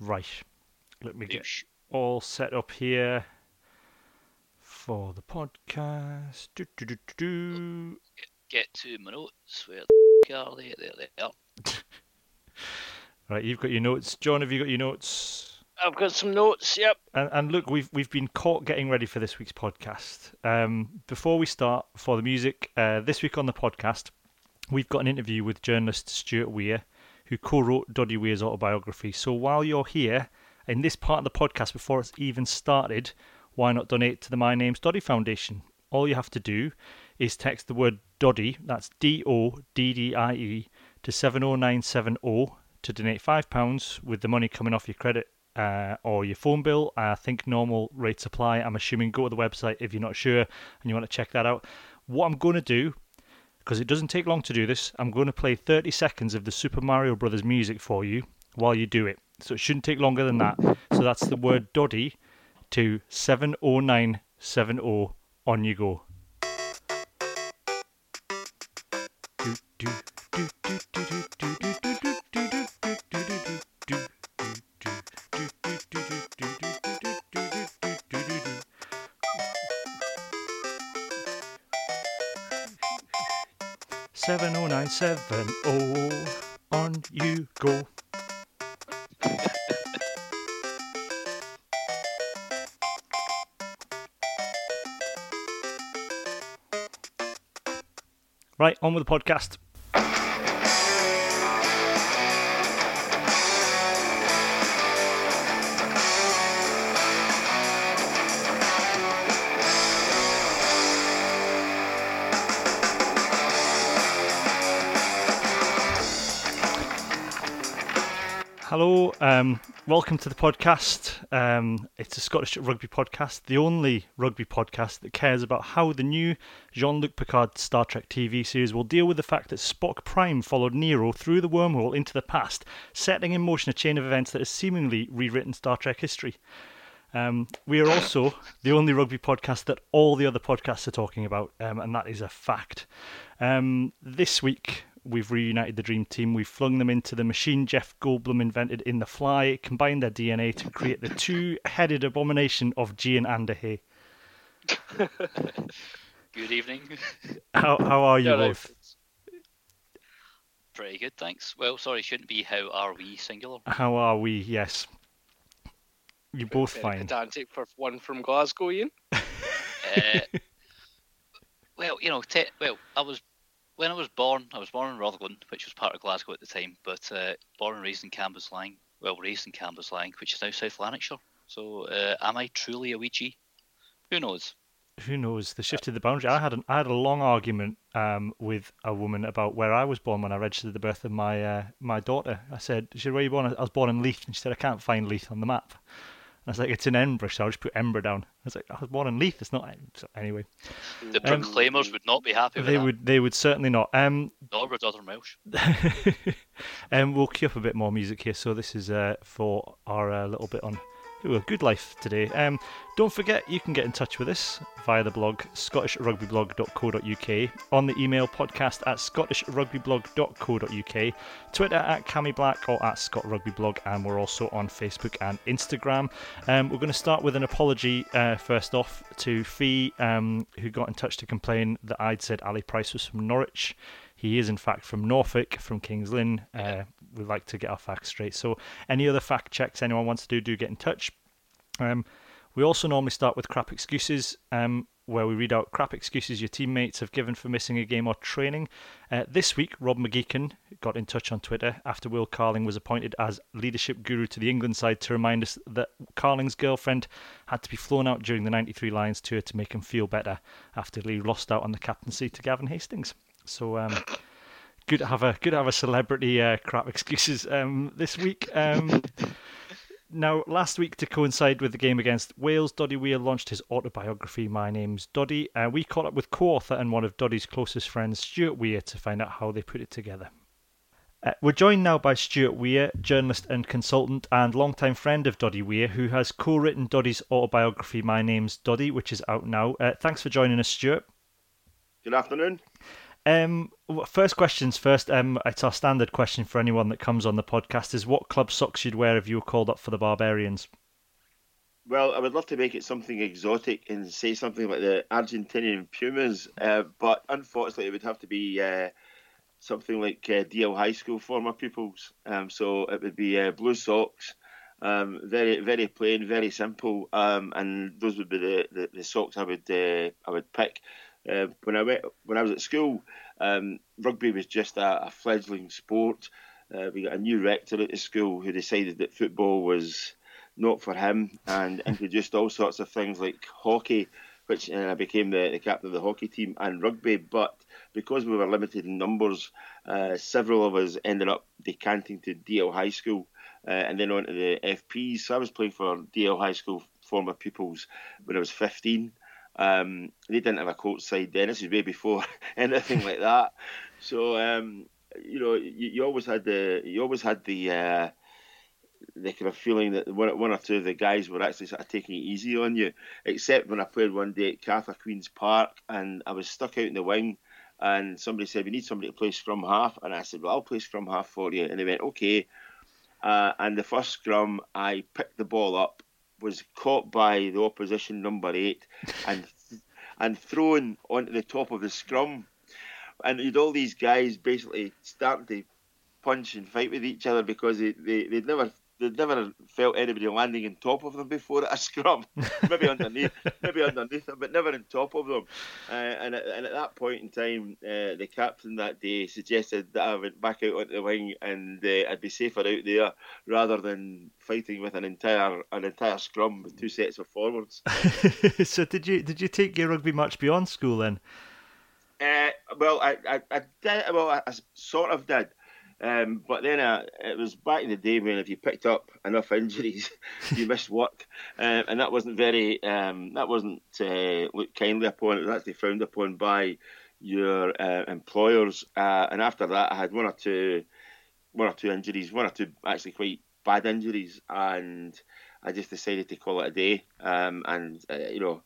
Right. Let me get all set up here for the podcast. Do, do, do, do. Get to my notes. Where the f- are they? There they are. Right, you've got your notes. John, have you got your notes? I've got some notes. Yep. And, and look, we've we've been caught getting ready for this week's podcast. Um, before we start, for the music, uh, this week on the podcast, we've got an interview with journalist Stewart Weir, who co-wrote Doddie Weir's autobiography. So while you're here in this part of the podcast, before it's even started, why not donate to the My Name's Doddie Foundation? All you have to do is text the word Doddie, that's D O D D I E, to 70970 to donate £5 with the money coming off your credit uh, or your phone bill. I think normal rates apply. I'm assuming go to the website if you're not sure and you want to check that out. What I'm going to do, because it doesn't take long to do this, I'm going to play 30 seconds of the Super Mario Brothers music for you while you do it. So it shouldn't take longer than that. So that's the word Doddie to 70970 on you go. Do, do, do, do, do, do, do, do, do, do, do, do, do, do, do, do, Seven oh nine seven oh on you go. Right, on with the podcast. Hello, um, welcome to the podcast. Um, it's a Scottish rugby podcast, the only rugby podcast that cares about how the new Jean Luc Picard Star Trek TV series will deal with the fact that Spock Prime followed Nero through the wormhole into the past, setting in motion a chain of events that has seemingly rewritten Star Trek history. Um, we are also the only rugby podcast that all the other podcasts are talking about, um, and that is a fact. Um, this week, we've reunited the dream team. We've flung them into the machine Jeff Goldblum invented in The Fly, combined their DNA to create the two-headed abomination of Gian Anderhay. Good evening. How how are you no, both? Pretty good, thanks. Well, sorry, shouldn't be how are we singular. How are we? Yes, you're both Very fine. pedantic for one from Glasgow, Iain. Uh, well, you know, te- well, I was when I was born. I was born in Rutherglen, which was part of Glasgow at the time, but uh, born and raised in Cambuslang. Well, raised in Cambuslang, which is now South Lanarkshire. So, uh, am I truly a Weegie? Who knows? Who knows? The shift shifted the boundary. I had an, I had a long argument um, with a woman about where I was born when I registered the birth of my uh, my daughter. I said, "She said, where you born?" I was born in Leith, and she said, "I can't find Leith on the map." I was like, "It's in Edinburgh, so I'll just put Edinburgh down." I was like, "I was born in Leith. It's not." So anyway, The Um, Proclaimers would not be happy with they that. would they would certainly not. Um, Nor would Irvine Welsh. um, we'll queue up a bit more music here. So this is uh, for our uh, little bit on ooh, a good life today. Um, don't forget you can get in touch with us via the blog scottishrugbyblog.co.uk, on the email podcast at scottishrugbyblog.co.uk, Twitter at Cammy Black or at Scott Rugby Blog, and we're also on Facebook and Instagram. Um, we're going to start with an apology uh, first off to Fee, um, who got in touch to complain that I'd said Ali Price was from Norwich. He is, in fact, from Norfolk, from Kings Lynn. Uh, we like to get our facts straight. So, any other fact checks anyone wants to do, do get in touch. Um, we also normally start with crap excuses, um, where we read out crap excuses your teammates have given for missing a game or training. Uh, this week, Rob McGeechan got in touch on Twitter after Will Carling was appointed as leadership guru to the England side to remind us that Carling's girlfriend had to be flown out during the 93 Lions tour to make him feel better after he lost out on the captaincy to Gavin Hastings. So, um, good to have a good to have a celebrity uh, crap excuses um, this week. Um, now, last week, to coincide with the game against Wales, Doddie Weir launched his autobiography, My Name's Doddie. Uh, we caught up with co author and one of Doddie's closest friends, Stewart Weir, to find out how they put it together. Uh, we're joined now by Stewart Weir, journalist and consultant, and longtime friend of Doddie Weir, who has co written Doddie's autobiography, My Name's Doddie, which is out now. Uh, thanks for joining us, Stewart. Good afternoon. Um, first questions first. Um, it's our standard question for anyone that comes on the podcast: is what club socks you'd wear if you were called up for the Barbarians? Well, I would love to make it something exotic and say something like the Argentinian Pumas, uh, but unfortunately, it would have to be uh, something like uh, DL High School former pupils. Um, so it would be uh, blue socks, um, very very plain, very simple, um, and those would be the, the, the socks I would uh, I would pick. Uh, when I went when I was at school, um, rugby was just a, a fledgling sport. we got a new rector at the school who decided that football was not for him, and introduced all sorts of things like hockey, which and I became the, the captain of the hockey team and rugby. But because we were limited in numbers, uh, several of us ended up decanting to DL High School uh, and then on to the FPs. So I was playing for DL High School former pupils when I was 15. Um, they didn't have a coach side then. This is way before anything like that. So um, you know, you, you, always had the you always had the uh, the kind of feeling that one, one or two of the guys were actually sort of taking it easy on you. Except when I played one day at Cather Queen's Park and I was stuck out in the wing and somebody said, We need somebody to play scrum half. And I said, Well, I'll play scrum half for you. And they went, Okay. Uh, and the first scrum, I picked the ball up, was caught by the opposition number eight, and and thrown onto the top of the scrum. And you'd all these guys basically starting to punch and fight with each other because they, they, they'd never they'd never felt anybody landing on top of them before at a scrum. maybe underneath, maybe underneath them, but never on top of them. Uh, and, at, and at that point in time, uh, the captain that day suggested that I went back out onto the wing and uh, I'd be safer out there rather than fighting with an entire an entire scrum with two sets of forwards. so did you did you take your rugby much beyond school then? Uh, well, I, I, I did. Well, I, I sort of did. Um, but then uh, it was back in the day when if you picked up enough injuries, you missed work, um, and that wasn't very um, that wasn't uh, looked kindly upon. It was actually frowned upon by your uh, employers. Uh, and after that, I had one or two one or two injuries, one or two actually quite bad injuries, and I just decided to call it a day. Um, and uh, you know,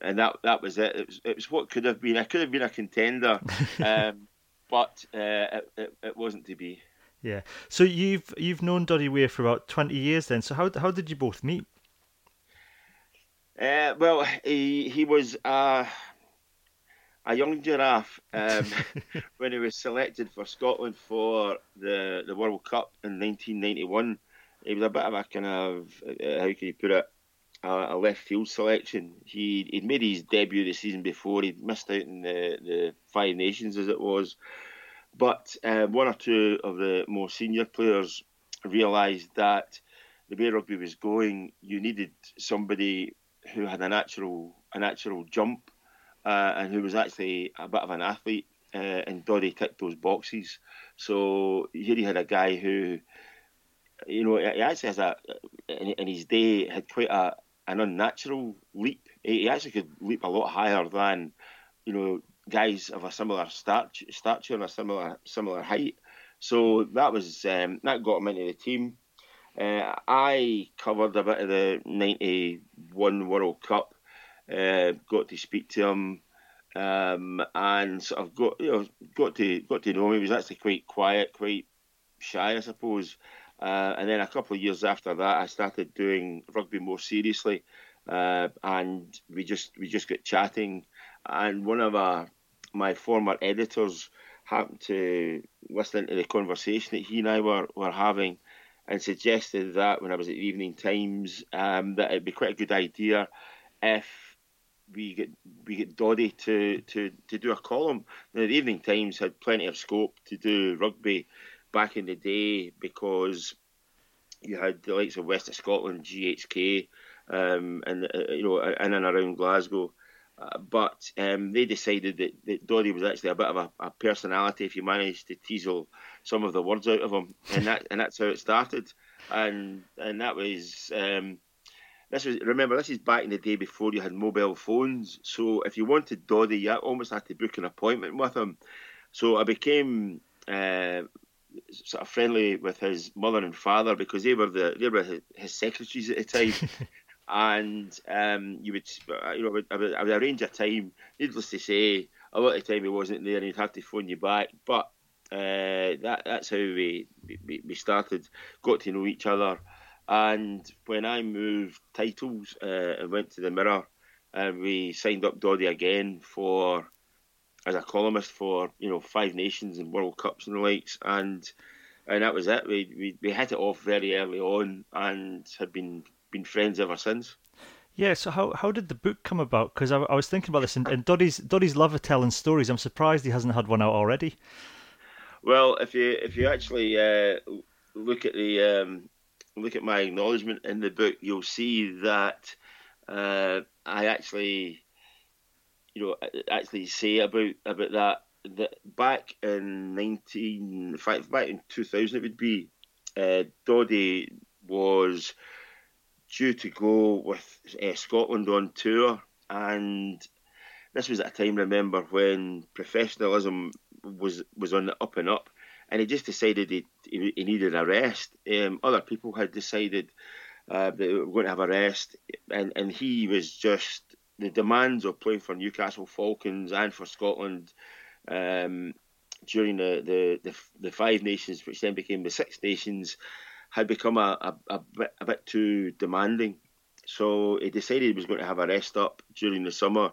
and that that was it. It was, it was what could have been. I could have been a contender. But uh, it, it, it, wasn't to be. Yeah. So you've you've known Doddie Weir for about twenty years then. So how how did you both meet? Uh, well, he he was a a young giraffe um, when he was selected for Scotland for the the World Cup in 1991. He was a bit of a kind of uh, how can you put it a, left field selection. He he'd made his debut the season before. He'd missed out in the, the Five Nations as it was, but uh, one or two of the more senior players realised that the way rugby was going, you needed somebody who had a natural a natural jump uh, and who was actually a bit of an athlete. Uh, and Doddie ticked those boxes. So here he had a guy who, you know, he actually has a in his day had quite a, an unnatural leap. He actually could leap a lot higher than, you know, guys of a similar stature, and a similar similar height. So that was um, that got him into the team. Uh, I covered a bit of the '91 World Cup. Uh, got to speak to him, um, and sort of got you know got to got to know him. He was actually quite quiet, quite shy, I suppose. Uh, and then a couple of years after that, I started doing rugby more seriously, uh, and we just we just got chatting. And one of our, my former editors happened to listen to the conversation that he and I were, were having, and suggested that when I was at the Evening Times, um, that it'd be quite a good idea if we get we get Doddie to, to, to do a column. Now, the Evening Times had plenty of scope to do rugby back in the day because you had the likes of West of Scotland, GHK, um, and uh, you know in and around Glasgow. Uh, but um, they decided that, that Doddie was actually a bit of a, a, personality if you managed to teasel some of the words out of him, and that and that's how it started. And and that was um, this was remember this is back in the day before you had mobile phones. So if you wanted Doddie, you almost had to book an appointment with him. So I became uh, sort of friendly with his mother and father because they were the they were his secretaries at the time. and um, you would, you know, I would, I would, arrange a time. Needless to say, a lot of the time he wasn't there and he'd have to phone you back. But uh, that that's how we, we we started, got to know each other, and when I moved titles uh, and went to the Mirror, and we signed up Doddie again for as a columnist for you know Five Nations and World Cups and the likes, and and that was it. We we, we hit it off very early on and have been been friends ever since. Yeah, so how, how did the book come about? Because I, I was thinking about this, and, and Doddie's Doddie's love of telling stories. I'm surprised he hasn't had one out already. Well, if you if you actually uh, look at the um, look at my acknowledgement in the book, you'll see that uh, I actually, you know, actually say about about that that back in nineteen, in fact, back in two thousand, it would be, uh, Doddie was due to go with uh, Scotland on tour, and this was at a time, remember, when professionalism was was on the up and up, and he just decided he, he needed a rest. Um, other people had decided uh, that they were going to have a rest, and, and he was just the demands of playing for Newcastle Falcons and for Scotland um, during the, the, the, the Five Nations, which then became the Six Nations had become a, a, a, bit, a bit too demanding. So he decided he was going to have a rest up during the summer.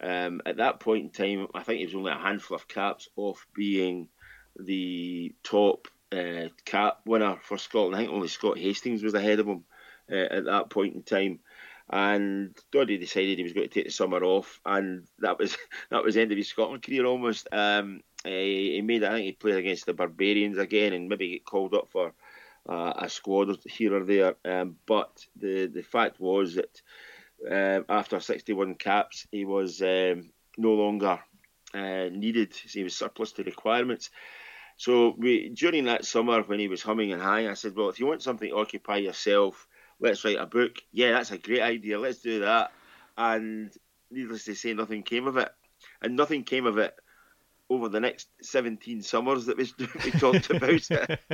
Um, at that point in time, I think he was only a handful of caps off being the top uh, cap winner for Scotland. I think only Scott Hastings was ahead of him uh, at that point in time. And Doddie decided he was going to take the summer off, and that was that was the end of his Scotland career almost. Um, he, he made, I think, he played against the Barbarians again, and maybe get called up for uh, a squad here or there. Um, but the the fact was that uh, after 61 caps, he was um, no longer uh, needed. He was surplus to requirements. So we, during that summer when he was humming and high, I said, "Well, if you want something to occupy yourself, let's write a book." Yeah, that's a great idea. Let's do that. And needless to say, nothing came of it, and nothing came of it over the next 17 summers that we, we talked about it.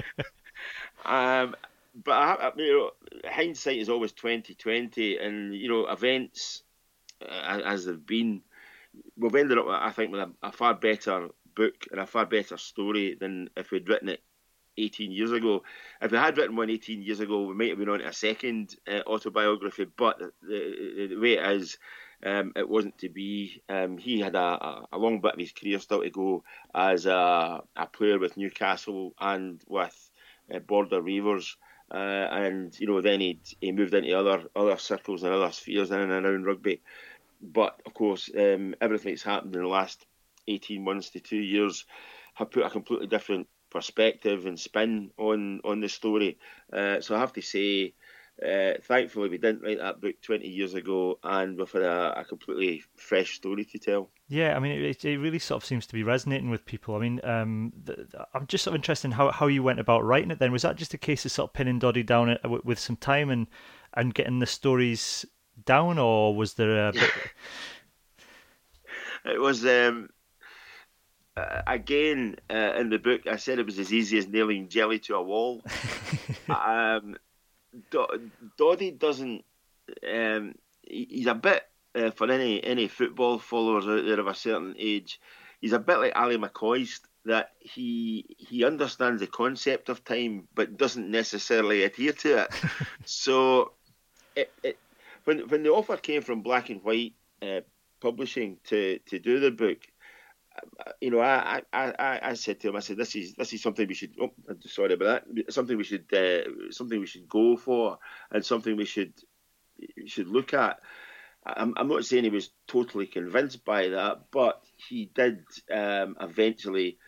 Um, but I, you know, hindsight is always twenty twenty, and you know events uh, as they've been, we've ended up, I think, with a, a, far better book and a far better story than if we'd written it 18 years ago. If we had written one 18 years ago, we might have been on a second uh, autobiography. But the, the, way it is, um, it wasn't to be. Um, he had a, a, long bit of his career still to go as a, a player with Newcastle and with uh, Border Reivers. Uh, and you know, then he he moved into other other circles and other spheres in and around rugby. But of course, um, everything that's happened in the last eighteen months to two years have put a completely different perspective and spin on on the story. Uh, so I have to say, uh, thankfully, we didn't write that book 20 years ago, and we've had a, a completely fresh story to tell. Yeah, I mean, it, it really sort of seems to be resonating with people. I mean, um, the, I'm just sort of interested in how, how you went about writing it. Then was that just a case of sort of pinning Doddie down with, with some time and and getting the stories down, or was there a bit? it was um, uh, again uh, in the book. I said it was as easy as nailing jelly to a wall. um, Doddie doesn't. Um, he's a bit uh, for any any football followers out there of a certain age. He's a bit like Ally McCoist that he he understands the concept of time but doesn't necessarily adhere to it. so, it, it, when when the offer came from Black and White uh, Publishing to to do the book, you know, I, I, I, said to him, I said, this is this is something we should. Oh, sorry about that. Something we should uh, something we should go for, and something we should should look at. I'm, I'm not saying he was totally convinced by that, but he did um, eventually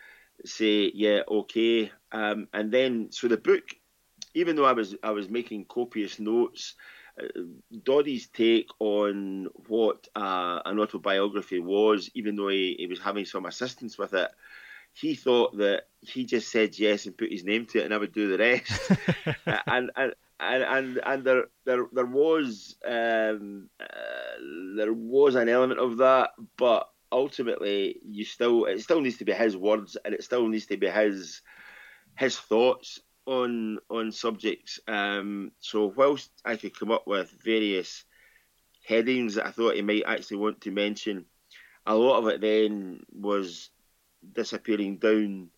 say, yeah, okay. Um, and then, so the book, even though I was I was making copious notes Doddie's take on what uh, an autobiography was, even though he, he was having some assistance with it, he thought that he just said yes and put his name to it, and I would do the rest. and, and and and and there there there was um, uh, there was an element of that, but ultimately you still it still needs to be his words, and it still needs to be his his thoughts on on subjects. Um, so whilst I could come up with various headings that I thought he might actually want to mention, a lot of it then was disappearing down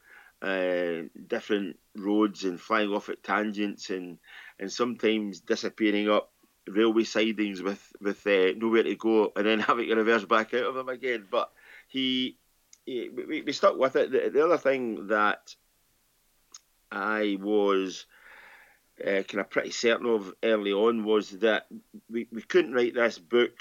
uh, different roads and flying off at tangents and and sometimes disappearing up railway sidings with with uh, nowhere to go and then having to reverse back out of them again. But he, he we, we, stuck with it. The, the, other thing that I was uh, kind of pretty certain of early on was that we, we couldn't write this book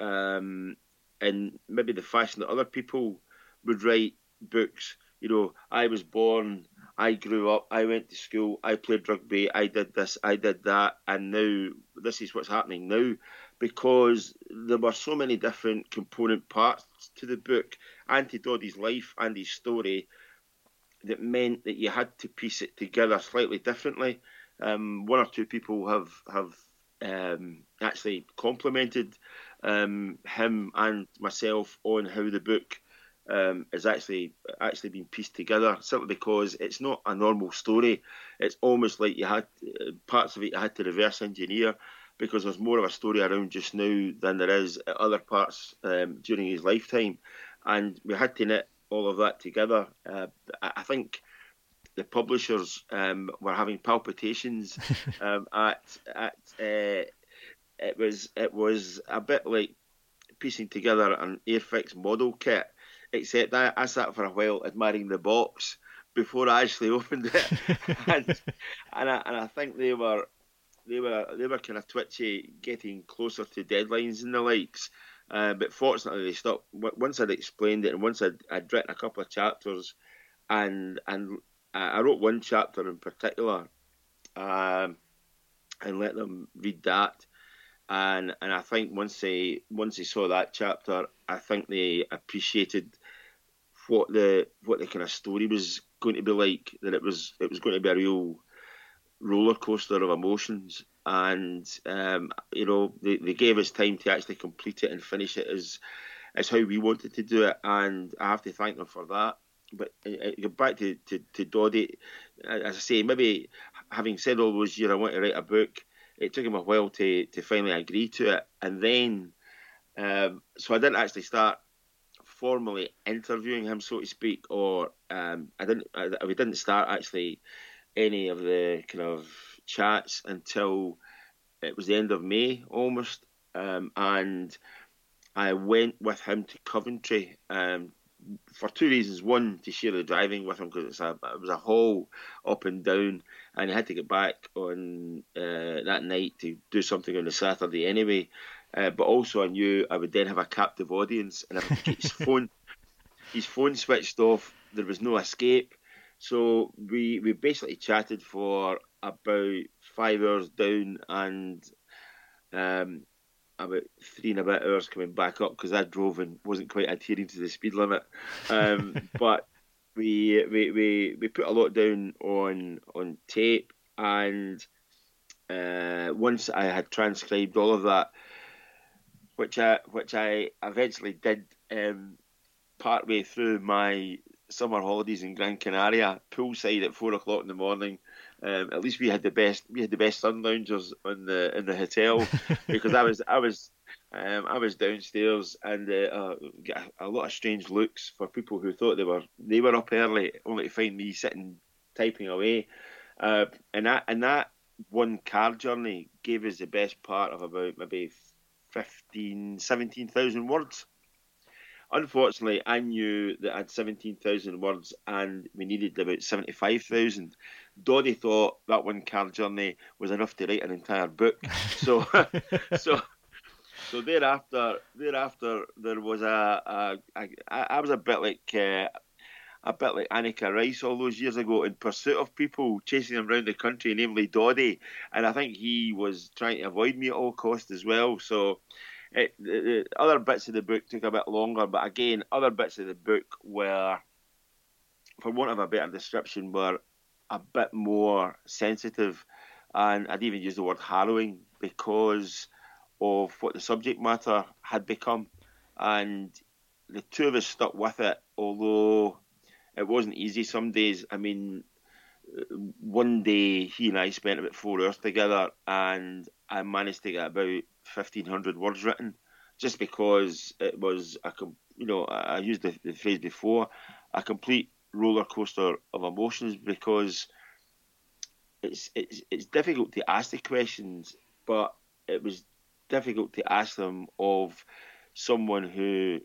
um, in maybe the fashion that other people would write books. You know, I was born, I grew up, I went to school, I played rugby, I did this, I did that, and now this is what's happening now because there were so many different component parts to the book, Andy Doddie's life and his story, that meant that you had to piece it together slightly differently. Um, one or two people have have um, actually complimented um, him and myself on how the book um, is actually actually been pieced together. Simply because it's not a normal story. It's almost like you had uh, parts of it you had to reverse engineer because there's more of a story around just now than there is at other parts um, during his lifetime, and we had to knit all of that together. Uh, I think the publishers um, were having palpitations um, at at uh, it was it was a bit like piecing together an Airfix model kit, except I, I sat for a while admiring the box before I actually opened it, and and I, and I think they were they were they were kind of twitchy, getting closer to deadlines and the likes. Uh, but fortunately, they stopped once I'd explained it, and once I'd, I'd written a couple of chapters, and and I wrote one chapter in particular, um, and let them read that and and I think once they once they saw that chapter, I think they appreciated what the what the kind of story was going to be like. That it was it was going to be a real roller coaster of emotions, and um, you know they, they gave us time to actually complete it and finish it as as how we wanted to do it, and I have to thank them for that. But uh, uh back to, to, to Doddie, as I say, maybe having said all those years, I want to write a book. It took him a while to to finally agree to it, and then um, so I didn't actually start formally interviewing him, so to speak, or um, I didn't I, we didn't start actually any of the kind of chats until it was the end of May almost, um, and I went with him to Coventry um, for two reasons. One, to share the driving with him because it was a haul up and down, and he had to get back on uh, that night to do something on the Saturday anyway. Uh, but also, I knew I would then have a captive audience, and if his phone, his phone switched off, there was no escape. So we we basically chatted for about five hours down, and um, about three and a bit hours coming back up because I drove and wasn't quite adhering to the speed limit. Um, but we, we we we put a lot down on on tape, and uh, once I had transcribed all of that, which I which I eventually did um, partway through my summer holidays in Gran Canaria, poolside at four o'clock in the morning. Um, at least we had the best we had the best sun loungers in the in the hotel because I was I was um, I was downstairs and uh, uh, get a, a, lot of strange looks for people who thought they were they were up early, only to find me sitting typing away. Uh, and that and that one car journey gave us the best part of about maybe 15, 17,000 words. Unfortunately, I knew that I had 17,000 words and we needed about 75,000. Doddie thought that one car journey was enough to write an entire book. So, so, so thereafter, thereafter there was a, a, a I was a bit like uh, a bit like Anneka Rice all those years ago in pursuit of people chasing him around the country, namely Doddie, and I think he was trying to avoid me at all costs as well. So it, it, other bits of the book took a bit longer, but again, other bits of the book were, for want of a better description, were a bit more sensitive, and I'd even use the word harrowing because of what the subject matter had become, and the two of us stuck with it, although it wasn't easy some days. I mean, one day he and I spent about four hours together, and I managed to get about 1500 words written just because it was a you know I used the, the phrase before a complete roller coaster of emotions because it's it's it's difficult to ask the questions, but it was difficult to ask them of someone who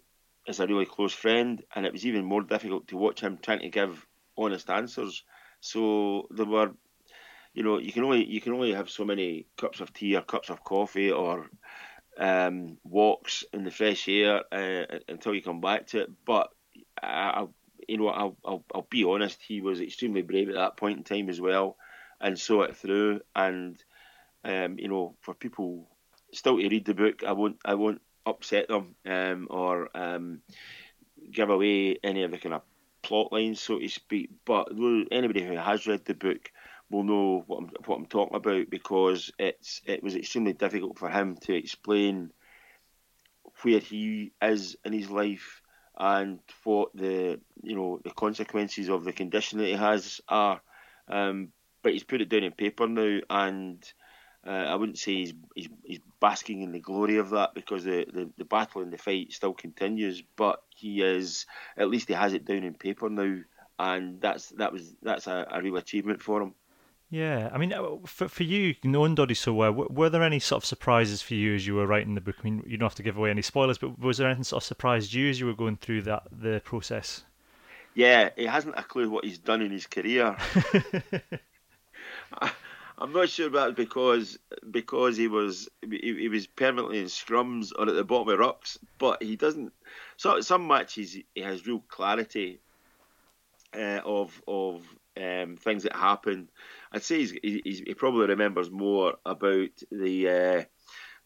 is a really close friend, and it was even more difficult to watch him trying to give honest answers. So there were, you know, you can only you can only have so many cups of tea or cups of coffee or um, walks in the fresh air uh, until you come back to it. But I, you know, I'll, I'll I'll be honest, he was extremely brave at that point in time as well, and saw it through. And um, you know, for people still to read the book, I won't I won't upset them um, or um, give away any of the kind of plot lines, so to speak. But anybody who has read the book will know what I'm, what I'm talking about because it's it was extremely difficult for him to explain where he is in his life and what the you know the consequences of the condition that he has are. Um, but he's put it down in paper now, and uh, I wouldn't say he's, he's, he's basking in the glory of that because the, the, the battle and the fight still continues. But he is at least he has it down in paper now, and that's that was that's a, a real achievement for him. Yeah, I mean, uh, for for you, knowing Doddie so well, were there any sort of surprises for you as you were writing the book? I mean, you don't have to give away any spoilers, but was there anything sort of surprised you as you were going through that the process? Yeah, he hasn't a clue what he's done in his career. I'm not sure about because because he was he, he, was permanently in scrums or at the bottom of rocks, but he doesn't. So some matches he has real clarity uh, of of um, things that happen. I'd say he's, he's, he probably remembers more about the uh,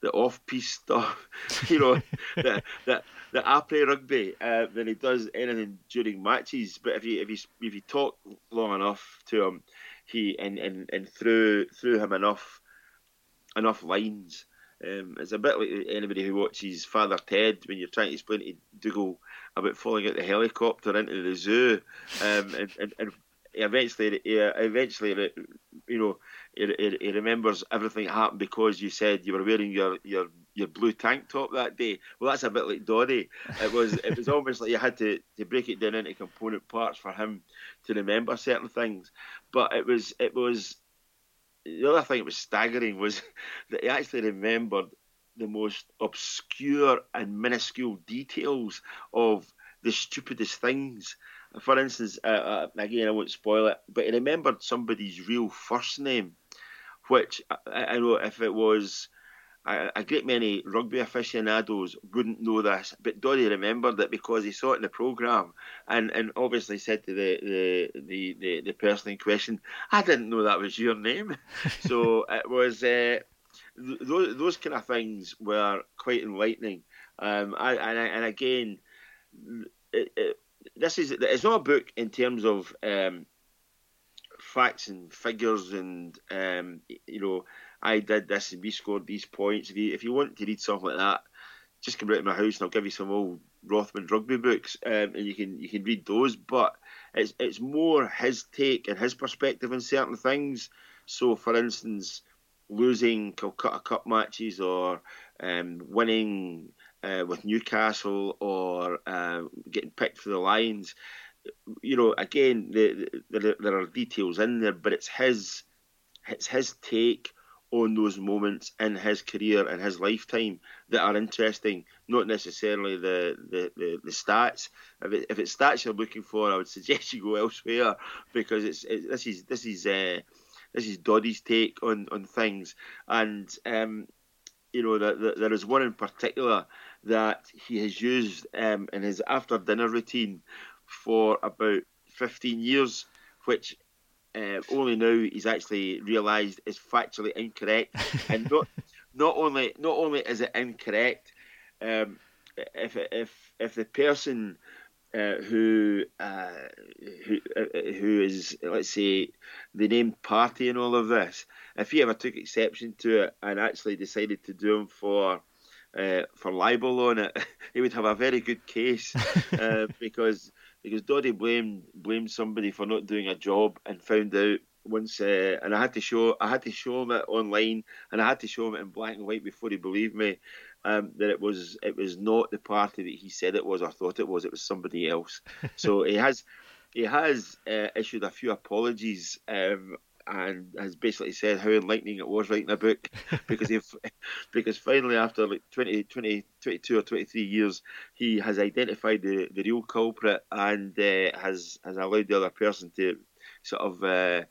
the off piece stuff, you know, that the the après rugby uh, than he does anything during matches. But if you if you if you talk long enough to him he and, and, and threw threw him enough enough lines. Um, it's a bit like anybody who watches Father Ted when you're trying to explain to Dougal about falling out the helicopter into the zoo, um, and, and, and eventually, eh, eventually, you know, he, remembers everything happened because you said you were wearing your, your, your blue tank top that day. Well, that's a bit like Doddie. It was it was almost like you had to, to break it down into component parts for him to remember certain things. But it was it was the other thing that was staggering was that he actually remembered the most obscure and minuscule details of the stupidest things for instance, uh, uh, again, I won't spoil it, but he remembered somebody's real first name, which I, I know if it was a, a, great many rugby aficionados wouldn't know this, but Doddie remembered it because he saw it in the programme and, and obviously said to the, the, the, the, the person in question, I didn't know that was your name. so it was, uh, those, those kind of things were quite enlightening. Um, I, and, and again, it, it, this is it's not a book in terms of um, facts and figures and um, you know I did this and we scored these points. If you if you want to read something like that, just come out to my house and I'll give you some old Rothman rugby books um, and you can you can read those. But it's it's more his take and his perspective on certain things. So, for instance, losing Calcutta Cup matches or um, winning uh, with Newcastle or uh, getting picked for the Lions. You know, again, the, the, there are details in there, but it's his it's his take on those moments in his career and his lifetime that are interesting, not necessarily the, the, the, the stats. If, it, if it's stats you're looking for, I would suggest you go elsewhere because it's it, this is this is uh, this is Doddie's take on, on things, and um, you know that there is one in particular that he has used um, in his after dinner routine for about 15 years, which uh, only now he's actually realised is factually incorrect. and not not only not only is it incorrect, um, if if if the person uh, who uh, who uh, who is let's say the named party in all of this, if he ever took exception to it and actually decided to do him for uh, for libel on it, he would have a very good case uh, because because Doddie blamed blamed somebody for not doing a job and found out once, uh, and I had to show I had to show him it online, and I had to show him it in black and white before he believed me um, that it was it was not the party that he said it was or thought it was. It was somebody else. so he has he has uh, issued a few apologies um, and has basically said how enlightening it was writing a book because he because finally after like 20, 20, 22 or 23 years he has identified the, the real culprit and uh, has has allowed the other person to sort of uh,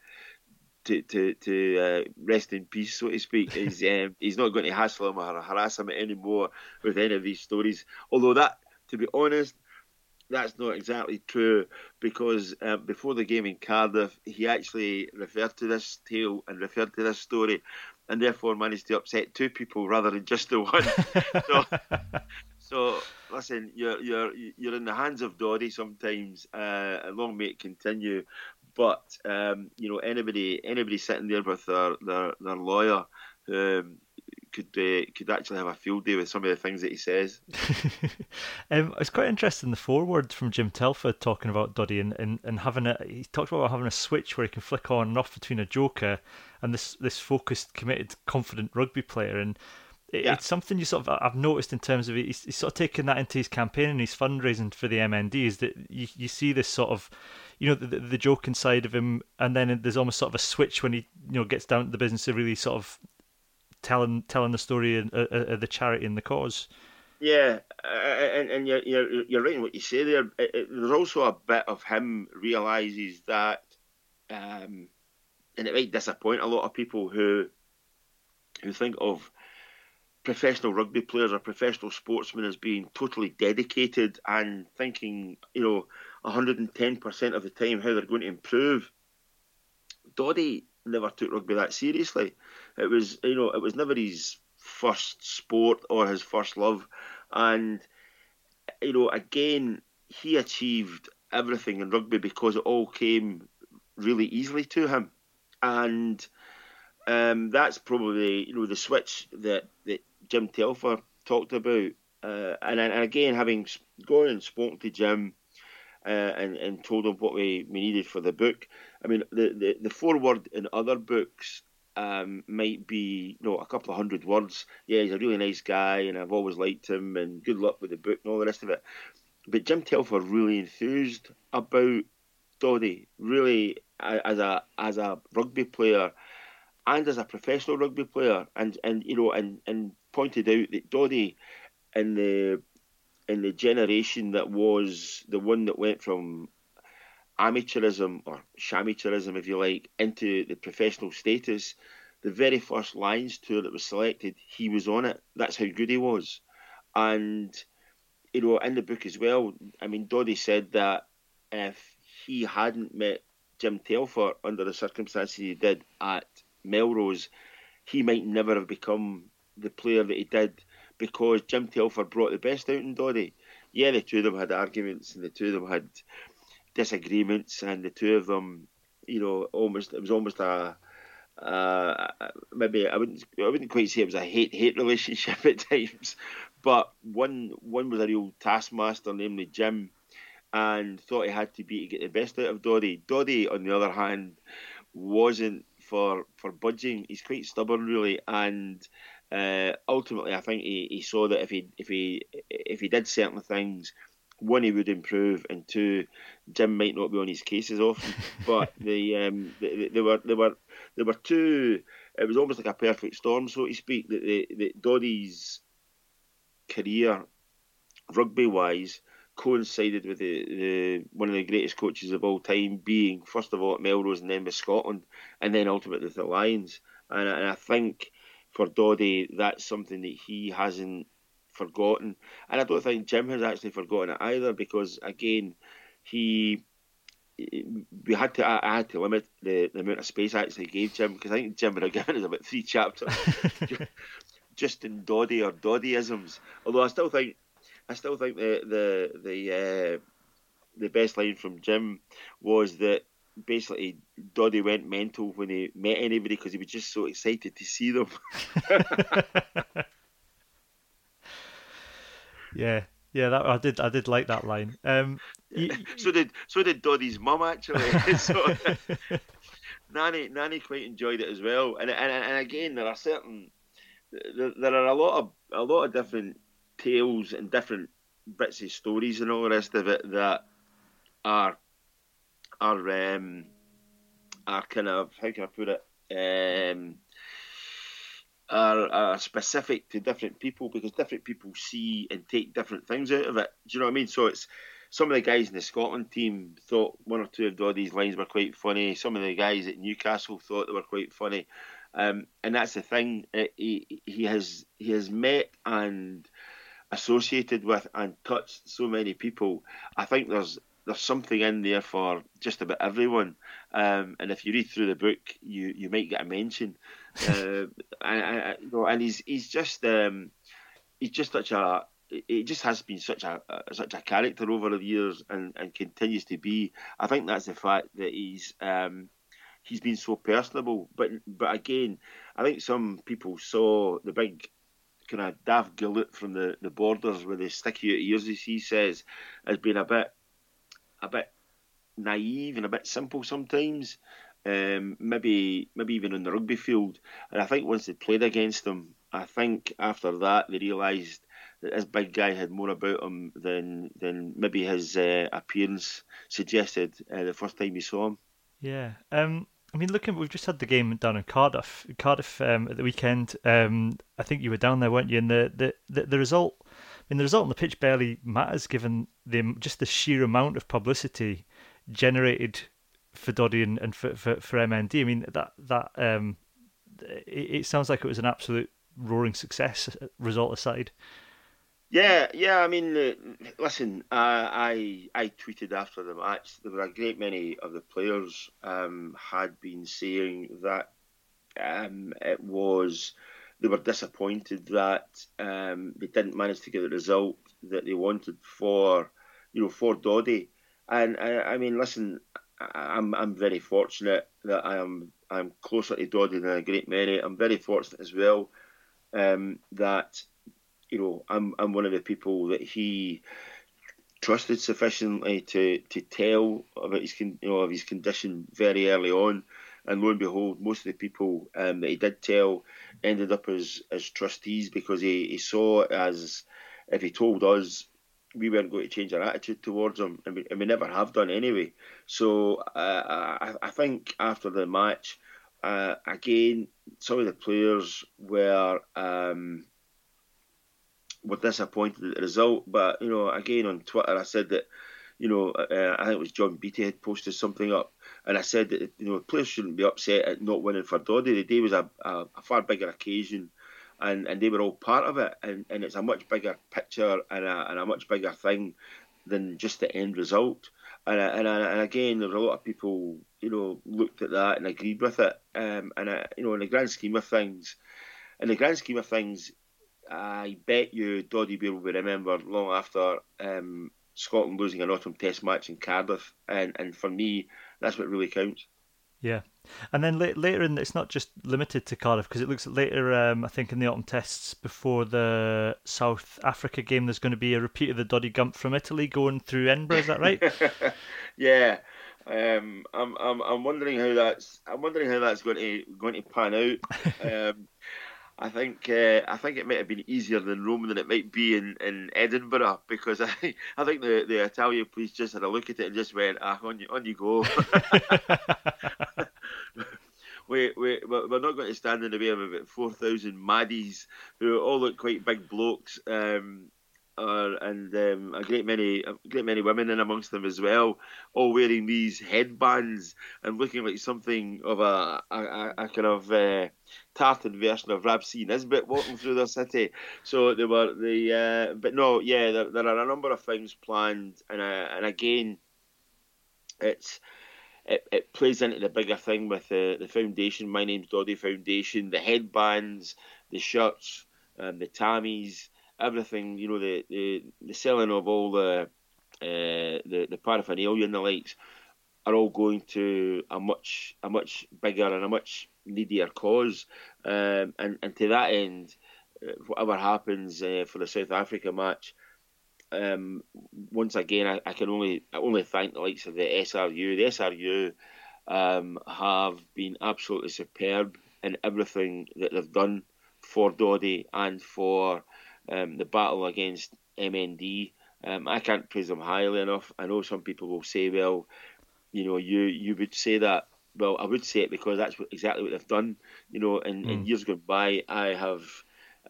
to to, to uh, rest in peace, so to speak. He's um, he's not going to hassle him or harass him anymore with any of these stories. Although that, to be honest, that's not exactly true because um, before the game in Cardiff, he actually referred to this tale and referred to this story, and therefore managed to upset two people rather than just the one. so, so listen, you're you're you're in the hands of Doddie sometimes. Uh, long may it continue. But um, you know, anybody anybody sitting there with their their, their lawyer um, could uh, could actually have a field day with some of the things that he says. um, it's quite interesting the foreword from Jim Telfer talking about Doddie and, and, and having a he talked about having a switch where he can flick on and off between a joker and this this focused, committed, confident rugby player and. yeah. It's something you sort of I've noticed in terms of he's, he's sort of taking that into his campaign and his fundraising for the MND is that you, you see this sort of you know the, the, the joking side of him, and then there's almost sort of a switch when he you know gets down to the business of really sort of telling telling the story of, uh, uh, of the charity and the cause. Yeah, uh, and, and you're, you're, you're right in what you say there. There's also a bit of him realizes that, um, and it might disappoint a lot of people who who think of professional rugby players or professional sportsmen as being totally dedicated and thinking, you know, 110% of the time how they're going to improve. Doddie never took rugby that seriously. It was, you know, it was never his first sport or his first love. And, you know, again, he achieved everything in rugby because it all came really easily to him. And um, that's probably, you know, the switch that, that Jim Telfer talked about. Uh, and, and again, having gone and spoken to Jim uh, and, and told him what we, we needed for the book. I mean, the, the, the foreword in other books um, might be you know, a couple of hundred words. Yeah, he's a really nice guy, and I've always liked him, and good luck with the book and all the rest of it. But Jim Telfer really enthused about Doddie, really as a as a rugby player and as a professional rugby player, and and you know, and and pointed out that Doddie in the in the generation that was the one that went from amateurism or shamateurism, if you like, into the professional status, the very first Lions tour that was selected, he was on it. That's how good he was. And, you know, in the book as well, I mean, Doddie said that if he hadn't met Jim Telfer under the circumstances he did at Melrose, he might never have become the player that he did because Jim Telfer brought the best out in Doddie. Yeah, the two of them had arguments and the two of them had disagreements, and the two of them, you know, almost it was almost a uh, maybe I wouldn't I wouldn't quite say it was a hate hate relationship at times, but one one was a real taskmaster, namely Jim, and thought he had to be to get the best out of Doddie. Doddie, on the other hand, wasn't for for budging. He's quite stubborn, really, and uh, ultimately, I think he, he saw that if he if he if he did certain things, one he would improve, and two, Jim might not be on his cases often. but the um, they, they were they were there were two. It was almost like a perfect storm, so to speak. That the, the Doddie's career, rugby wise, coincided with the, the one of the greatest coaches of all time being first of all at Melrose and then with Scotland, and then ultimately with the Lions. And, and I think for Doddie, that's something that he hasn't forgotten. And I don't think Jim has actually forgotten it either because, again, he. We had to. I had to limit the, the amount of space I actually gave Jim because I think Jim have given us about three chapters, just in Doddie or Doddieisms. Although I still think, I still think the the the uh, the best line from Jim was that basically Doddie went mental when he met anybody because he was just so excited to see them. yeah, yeah, that I did. I did like that line. Um, you, so did so did Doddie's mum actually. so, Nanny Nanny quite enjoyed it as well. And and, and again, there are certain there, there are a lot of a lot of different tales and different bits of stories and all the rest of it that are are um, are kind of how can I put it um, are, are specific to different people because different people see and take different things out of it. Do you know what I mean? So it's some of the guys in the Scotland team thought one or two of Doddie's lines were quite funny. Some of the guys at Newcastle thought they were quite funny, um, and that's the thing. He he has he has met and associated with and touched so many people. I think there's there's something in there for just about everyone. Um, and if you read through the book, you, you might get a mention. uh, and, and, he's he's just um, he's just such a he just has been such a, such a character over the years and, and continues to be. I think that's the fact that he's um, he's been so personable. But but again, I think some people saw the big kind of daft gullet from the, the borders with the sticky ears, as he says, as being a bit a bit naive and a bit simple sometimes. Um, maybe maybe even on the rugby field. And I think once they played against him, I think after that they realised that this big guy had more about him than than maybe his uh, appearance suggested uh, the first time you saw him. Yeah. Um, I mean, looking, we've just had the game down in Cardiff. Cardiff um, at the weekend. Um, I think you were down there, weren't you? And the, the, the, the result I mean, the result on the pitch barely matters given the just the sheer amount of publicity generated for Doddie and, and for, for, for MND. I mean, that that um, it, it sounds like it was an absolute roaring success. Uh, result aside. Yeah, yeah. I mean, uh, listen, uh, I I tweeted after the match. There were a great many of the players um, had been saying that um, it was they were disappointed that um, they didn't manage to get the result that they wanted for you know for Doddie. And I, I mean, listen, I'm I'm very fortunate that I am I'm closer to Doddie than a great many. I'm very fortunate as well um, that you know I'm I'm one of the people that he trusted sufficiently to to tell about his you know of his condition very early on and lo and behold, most of the people um, that he did tell ended up as, as trustees because he, he saw it as if he told us we weren't going to change our attitude towards them, and we, and we never have done anyway. So uh, I, I, think after the match, uh, again, some of the players were um, were disappointed at the result. But you know, again on Twitter, I said that you know, uh, I think it was John Beattie had posted something up, and I said that you know players shouldn't be upset at not winning for Doddie. The day was a, a, a, far bigger occasion, and, and they were all part of it, and, and it's a much bigger picture and a, and a much bigger thing than just the end result. And and, and again, there were a lot of people you know looked at that and agreed with it. Um, and I, you know, in the grand scheme of things, in the grand scheme of things, I bet you Doddie Weir will be remembered long after um, Scotland losing an autumn test match in Cardiff, and and for me, that's what really counts. Yeah, and then later in, it's not just limited to Cardiff because it looks later. Um, I think in the autumn tests before the South Africa game, there's going to be a repeat of the Doddie Gump from Italy going through Edinburgh. Is that right? yeah, um, I'm I'm I'm wondering how that's I'm wondering how that's going to going to pan out. Um, I think uh, I think it might have been easier than Rome than it might be in, in Edinburgh because I think I think the, the Italian police just had a look at it and just went, ah, on you on you go. we, we, we're not going to stand in the way of about 4,000 maddies who all look quite big blokes. Um, uh, and um, a great many, a great many women in amongst them as well, all wearing these headbands and looking like something of a, a, a kind of uh, tartan version of Rab C Nesbitt walking through the city. So they were the, uh, but no, yeah, there, there, are a number of things planned, and uh, and again, it's. It, it plays into the bigger thing with the, the foundation. My name's Doddie Foundation. The headbands, the shirts, um, the tammies, everything, you know, the, the, the selling of all the, uh, the the paraphernalia and the likes are all going to a much a much bigger and a much needier cause. Um, and and to that end, uh, whatever happens uh, for the South Africa match, um, once again, I, I, can only I only thank the likes of the SRU. The SRU um, have been absolutely superb in everything that they've done for Doddie and for um, the battle against MND. Um, I can't praise them highly enough. I know some people will say, well, you know, you you would say that. Well, I would say it because that's what, exactly what they've done. You know, in, mm. in years gone by, I have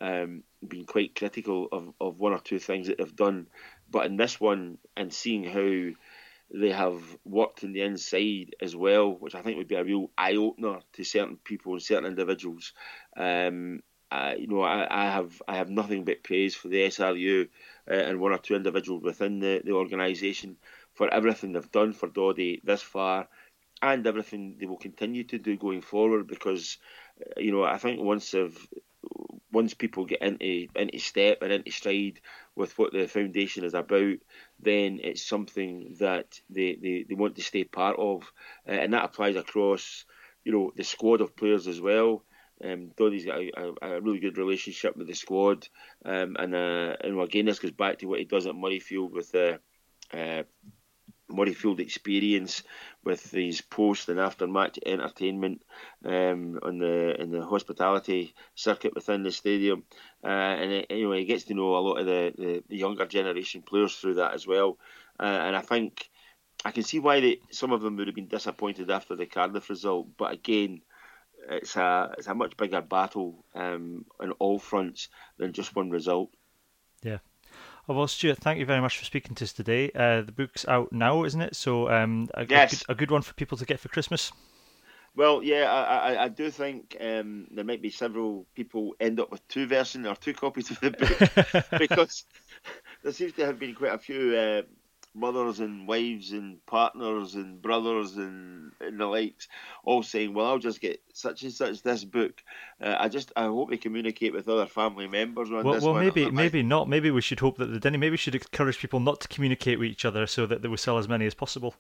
um, been quite critical of, of one or two things that they've done. But in this one, and seeing how they have worked in the inside as well, which I think would be a real eye opener to certain people and certain individuals. Um, you know, I, I, have I have nothing but praise for the SRU uh, and one or two individuals within the, the organisation for everything they've done for Doddie this far and everything they will continue to do going forward because uh, you know I think once they've once people get into into step and into stride with what the foundation is about, then it's something that they, they, they want to stay part of, uh, and that applies across you know the squad of players as well. Um, Doddie's got a, a, a, really good relationship with the squad, um, and uh, and again this goes back to what he does at Murrayfield with the uh, Murrayfield experience with these post and after match entertainment um, on the in the hospitality circuit within the stadium, uh, and it, anyway, he gets to know a lot of the, the, the younger generation players through that as well, uh, and I think I can see why they, some of them would have been disappointed after the Cardiff result, but again. It's a it's a much bigger battle um, on all fronts than just one result. Oh, well, Stewart, thank you very much for speaking to us today. Uh, the book's out now, isn't it? So, um, a, yes. a, good, a good one for people to get for Christmas. Well, yeah, I, I, I do think um, there might be several people end up with two versions or two copies of the book because there seems to have been quite a few uh, mothers and wives and partners and brothers and, and the likes all saying, "Well, I'll just get such and such this book." Uh, I just I hope they communicate with other family members on well, this. Well, one. maybe maybe not. Maybe we should hope that the Denny. Maybe we should encourage people not to communicate with each other so that they will sell as many as possible.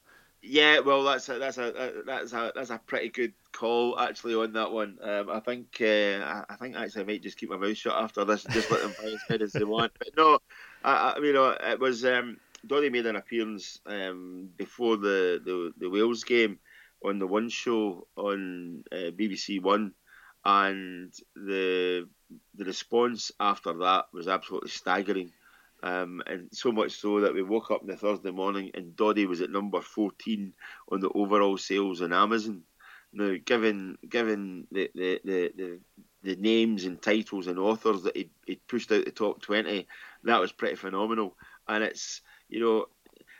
Yeah, well, that's a, that's a that's a that's a pretty good call actually on that one. Um, I think uh, I think actually I might just keep my mouth shut after this, and just let them buy as many as they want. But no, I, I you know it was um, Doddie made an appearance um, before the, the, the Wales game on the One Show on uh, BBC One, and the the response after that was absolutely staggering. Um, and so much so that we woke up on the Thursday morning and Doddie was at number 14 on the overall sales on Amazon. Now, given given the the, the, the, the names and titles and authors that he'd, he'd pushed out the top 20, that was pretty phenomenal. And it's you know,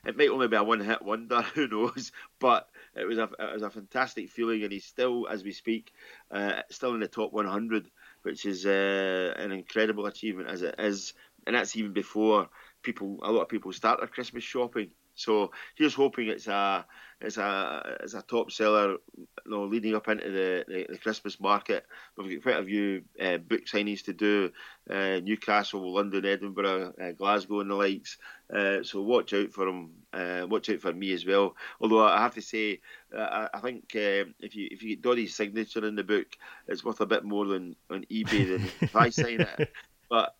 it might only be a one-hit wonder, who knows? But it was a it was a fantastic feeling, and he's still, as we speak, uh, still in the top 100, which is uh, an incredible achievement as it is, and that's even before people, a lot of people start their Christmas shopping. So here's hoping it's a it's a it's a top seller. You know, leading up into the, the, the Christmas market, we've got quite a few uh, book signings to do. Uh, Newcastle, London, Edinburgh, uh, Glasgow, and the likes. Uh, so watch out for them. Uh, watch out for me as well. Although I have to say, uh, I think if you if you get Doddie's signature in the book, it's worth a bit more than on eBay than if I sign it. But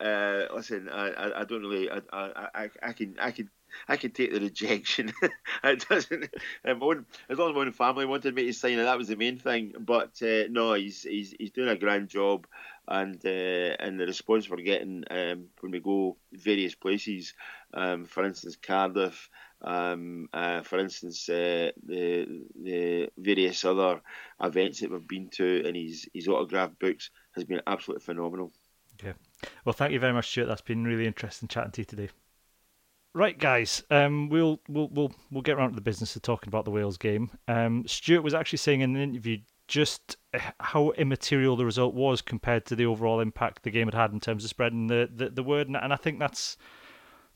listen, I, I, I, don't really. I, I, I can I can I can take the rejection. it doesn't. As long as my own family wanted me to sign that was the main thing. But uh, no, he's he's he's doing a grand job, and uh, and the response we're getting um, when we go various places, um, for instance Cardiff, um, uh, for instance uh, the the various other events that we've been to, and his his autograph books has been absolutely phenomenal. Okay, well, thank you very much, Stewart. That's been really interesting chatting to you today. Right, guys, um, we'll we'll we'll we'll get around to the business of talking about the Wales game. Um, Stewart was actually saying in an interview just how immaterial the result was compared to the overall impact the game had had in terms of spreading the, the, the word, and, I think that's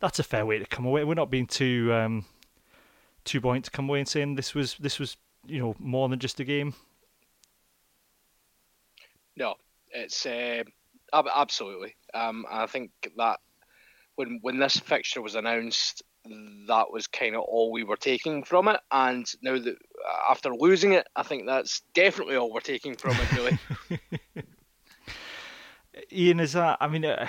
that's a fair way to come away. We're not being too um, too buoyant to come away and saying this was this was you know more than just a game. No, it's uh, absolutely. Um, I think that when when this fixture was announced, that was kind of all we were taking from it. And now that after losing it, I think that's definitely all we're taking from it. Really. Iain, is that? I mean, uh,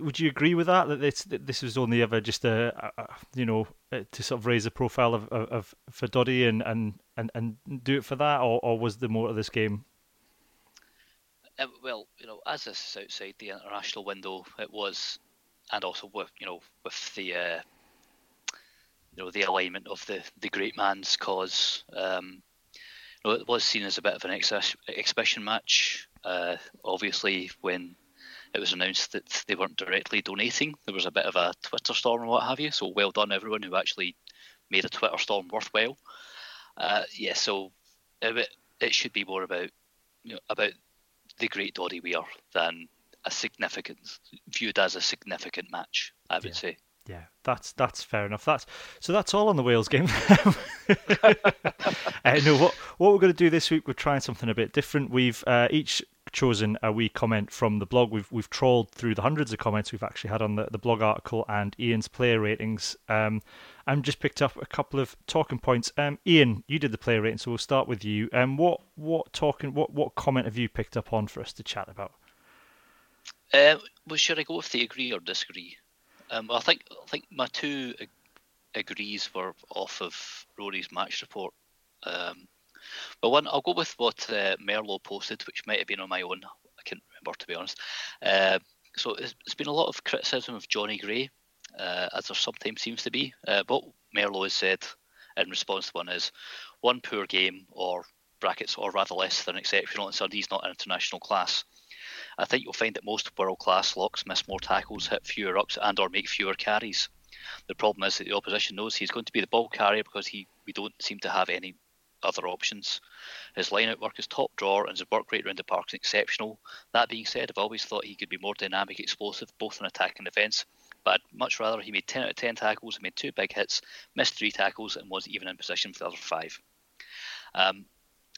would you agree with that? That this that this was only ever just a, a you know to sort of raise the profile of, of, of for Doddie and, and, and, and do it for that, or, or was there more to this game? Uh, well, you know, as this is outside the international window, it was, and also with you know with the uh, you know the alignment of the the great man's cause. Um, you know, it was seen as a bit of an ex- exhibition match. Uh, obviously, when it was announced that they weren't directly donating, there was a bit of a Twitter storm and what have you. So well done everyone who actually made a Twitter storm worthwhile. Uh, yeah, so it, it should be more about you know, about the Great Doddie Weir than a significant viewed as a significant match. I would yeah. say. Yeah, that's that's fair enough. That's so that's all on the Wales game. uh, no, what what we're going to do this week? We're trying something a bit different. We've uh, each chosen a wee comment from the blog. We've we've trawled through the hundreds of comments we've actually had on the, the blog article and Iain's player ratings. Um, and just picked up a couple of talking points. Um, Iain, you did the player rating, so we'll start with you. Um, what what talking what what comment have you picked up on for us to chat about? Uh, well, should I go with the agree or disagree? Um, I think I think my two ag- agrees were off of Rory's match report. Um, but one, I'll go with what uh, Merlo posted, which might have been on my own. I can't remember to be honest. Uh, so it's, it's been a lot of criticism of Johnny Gray, uh, as there sometimes seems to be. Uh, what Merlo has said in response to one is one poor game, or brackets, or rather less than exceptional, and Sunday's not an international class. I think you'll find that most world-class locks miss more tackles, hit fewer ups, and or make fewer carries. The problem is that the opposition knows he's going to be the ball carrier because he we don't seem to have any other options. His line-out work is top drawer and his work rate around the park is exceptional. That being said, I've always thought he could be more dynamic, explosive, both in attack and defence. But I'd much rather he made 10 out of 10 tackles, made two big hits, missed three tackles, and wasn't even in position for the other five. Um,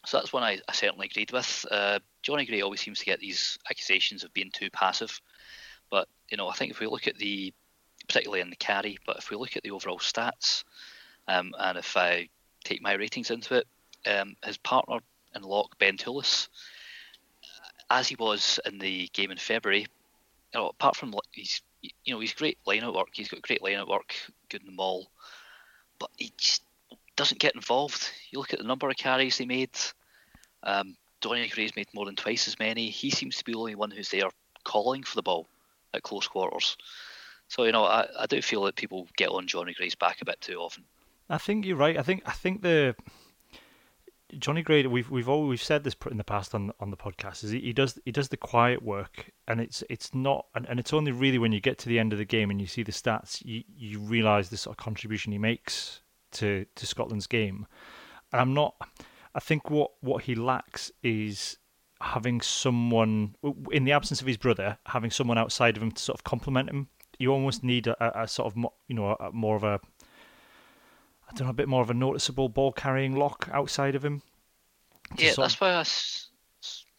so that's one I, I certainly agreed with. Uh, Johnny Gray always seems to get these accusations of being too passive, but you know I think if we look at the, particularly in the carry, but if we look at the overall stats, um, and if I take my ratings into it, um, his partner in lock Ben Toolis, as he was in the game in February, you know, apart from he's you know he's great line work, he's got great line work, good in the mall, but he just doesn't get involved. You look at the number of carries he made. Um, Johnny Gray's made more than twice as many. He seems to be the only one who's there calling for the ball at close quarters. So you know, I, I do feel that people get on Johnny Gray's back a bit too often. I think you're right. I think I think the Johnny Gray. We've we've always said this in the past on on the podcast. Is he, he does he does the quiet work, and it's it's not, and, and it's only really when you get to the end of the game and you see the stats, you you realise the sort of contribution he makes to to Scotland's game. And I'm not. I think what what he lacks is having someone in the absence of his brother, having someone outside of him to sort of complement him. You almost need a, a sort of you know a, more of a I don't know a bit more of a noticeable ball carrying lock outside of him. Yeah, that's why I. S-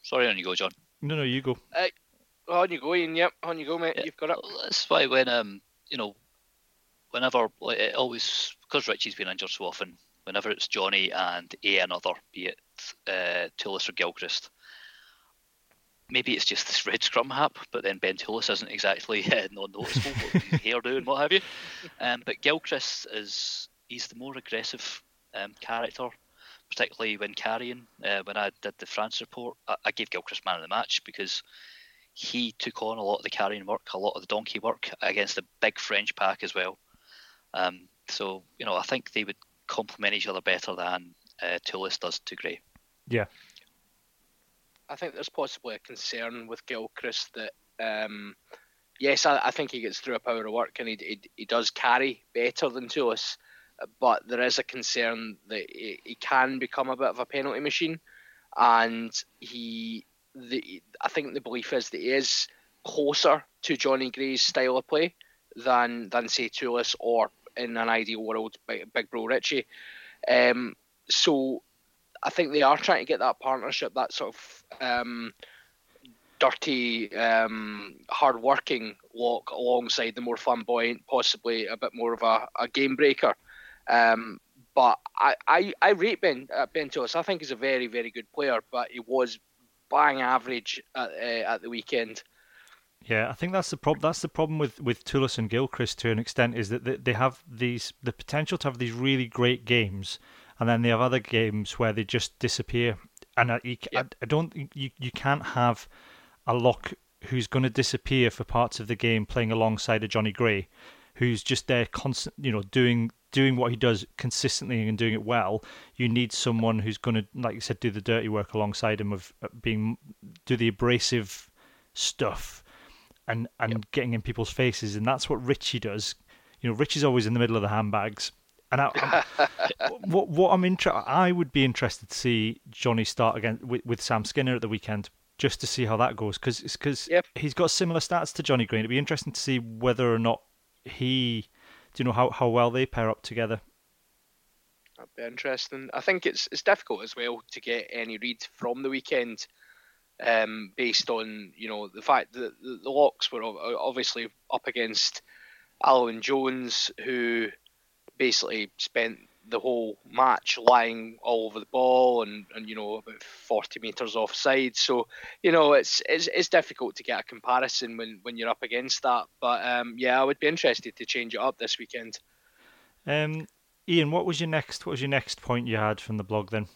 Sorry, on you go, John. No, no, you go. Uh, on you go, Iain. Yep, on you go, mate. Yeah. You've got it. That's why when um you know whenever it always because Richie's been injured so often, whenever it's Johnny and a another, be it uh, or Gilchrist, maybe it's just this red scrum hap, but then Ben Toolis isn't exactly uh, non-noticeable with his hairdo and what have you. Um, but Gilchrist is he's the more aggressive um, character, particularly when carrying. Uh, when I did the France report, I, I gave Gilchrist man of the match because he took on a lot of the carrying work, a lot of the donkey work against a big French pack as well. Um, so you know, I think they would complement each other better than uh, Toolis does to Gray. Yeah, I think there's possibly a concern with Gilchrist that. Um, yes, I, I, think he gets through a power of work and he, he, he does carry better than Toolis, but there is a concern that he, he can become a bit of a penalty machine, and he. The, I think the belief is that he is closer to Johnny Gray's style of play than than say Toolis or in an ideal world, Big, Bro Richie. Um, so I think they are trying to get that partnership, that sort of um, dirty, um, hard-working lock alongside the more flamboyant, possibly a bit more of a, a game breaker. Um, but I, I, I rate Ben uh, Ben Toolis. I think he's a very very good player, but he was bang average at, uh, at the weekend. Yeah, I think that's the problem. That's the problem with with Toolis and Gilchrist to an extent is that they, they have these the potential to have these really great games, and then they have other games where they just disappear. And I, you, yep. I, I don't you you can't have a lock who's going to disappear for parts of the game playing alongside a Johnny Gray, who's just there constant, you know, doing doing what he does consistently and doing it well. You need someone who's going to, like you said, do the dirty work alongside him of being do the abrasive stuff and and yep. getting in people's faces, and that's what Richie does. You know, Richie's always in the middle of the handbags. And I, what what I'm interested, I would be interested to see Johnny start again with, with Sam Skinner at the weekend just to see how that goes because because yep. he's got similar stats to Johnny Green. It'd be interesting to see whether or not he, do you know how, how well they pair up together. That'd be interesting. I think it's it's difficult as well to get any read from the weekend, um, based on you know the fact that the, locks were obviously up against Alan Jones, who basically spent the whole match lying all over the ball and, and you know about 40 meters offside. So you know it's, it's it's difficult to get a comparison when when you're up against that. But um, yeah I would be interested to change it up this weekend. Um, Iain what was your next what was your next point you had from the blog then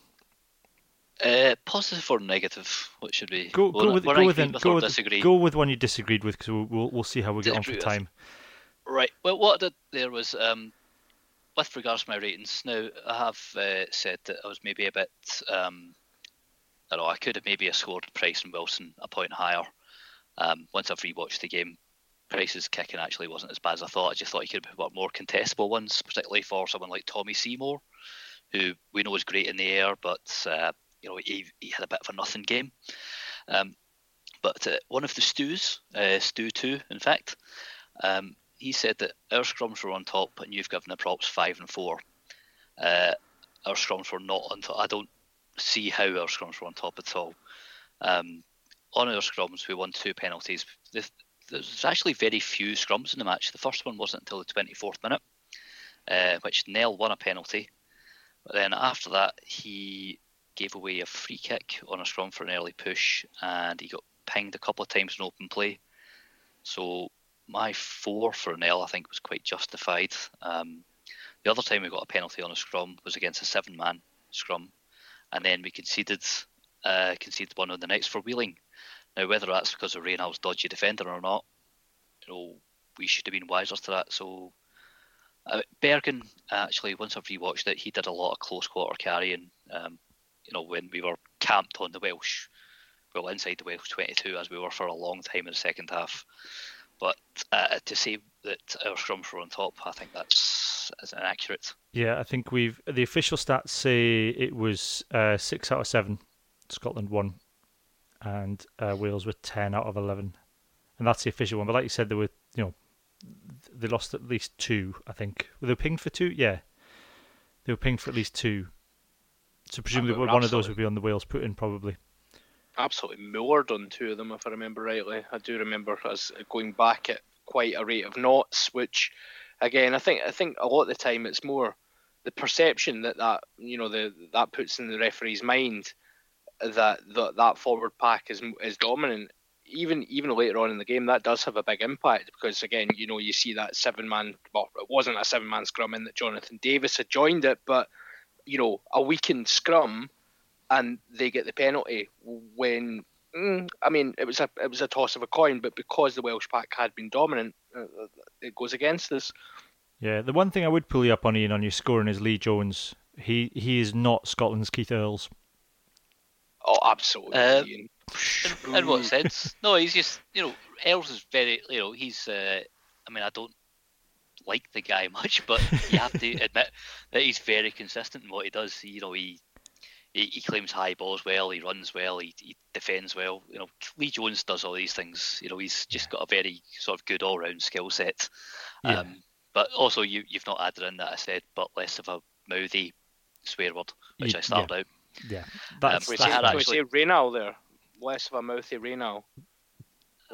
uh, positive or negative? What should we go? Go with, go with, go, with go with one you disagreed with because we'll, we'll, we'll see how we get on for time. Right. Well, what I did there was um, with regards to my ratings, now I have uh, said that I was maybe a bit. Um, I don't know. I could have maybe scored Price and Wilson a point higher. Um, once I've rewatched the game, Price's kicking actually wasn't as bad as I thought. I just thought he could have put more contestable ones, particularly for someone like Tommy Seymour, who we know is great in the air, but uh, you know he, he, had a bit of a nothing game. Um, but uh, one of the stews, uh, Stew Two, in fact, um, he said that our scrums were on top and you've given the props five and four. Uh, our scrums were not on top. I don't see how our scrums were on top at all. Um, on our scrums, we won two penalties. There's actually very few scrums in the match. The first one wasn't until the 24th minute, uh, which Nel won a penalty. But then after that, he gave away a free kick on a scrum for an early push, and he got pinged a couple of times in open play. So my four for Nel, I think, was quite justified. Um, the other time we got a penalty on a scrum was against a seven-man scrum, and then we conceded uh, conceded one on the next for Wheeling. Now, whether that's because of Reynald's dodgy defender or not, you know, we should have been wiser to that. So, uh, Berghan actually, once I've rewatched it, he did a lot of close quarter carrying. Um, you know, when we were camped on the Welsh, well, inside the Welsh 22, as we were for a long time in the second half. But uh, to say that our scrums were on top, I think that's inaccurate. Yeah, I think we've the official stats say it was uh, six out of seven. Scotland won, and uh, Wales were ten out of eleven, and that's the official one. But like you said, there were you know they lost at least two. I think were they pinged for two? Yeah, they were pinged for at least two. So presumably one of those would be on the Wales put in probably absolutely moored on two of them, if I remember rightly. I do remember us going back at quite a rate of knots, which, again, I think I think a lot of the time it's more the perception that that you know the that puts in the referee's mind that that, that forward pack is is dominant. Even even later on in the game, that does have a big impact because again, you know, you see that seven man. Well, it wasn't a seven man scrum in that Jonathan Davies had joined it, but you know, a weakened scrum and they get the penalty when mm, I mean it was a it was a toss of a coin, but because the Welsh pack had been dominant, uh, uh, it goes against us. Yeah, the one thing I would pull you up on Iain on your scoring is Lee Jones. He he is not Scotland's Keith Earls. Oh, absolutely. Uh, in, in, what sense? No, he's just you know Earls is very you know he's. Uh, I mean, I don't like the guy much, but you have to admit that he's very consistent in what he does. You know, he he, he claims high balls well, he runs well, he, he defends well. You know, Lee Jones does all these things. You know, he's just got a very sort of good all round skill set. Yeah. Um, but also, you you've not added in that I said, but less of a mouthy swear word, which I started yeah. out. Yeah, that's, um, we, say, actually, we say Reynal there, less of a mouthy Reynal.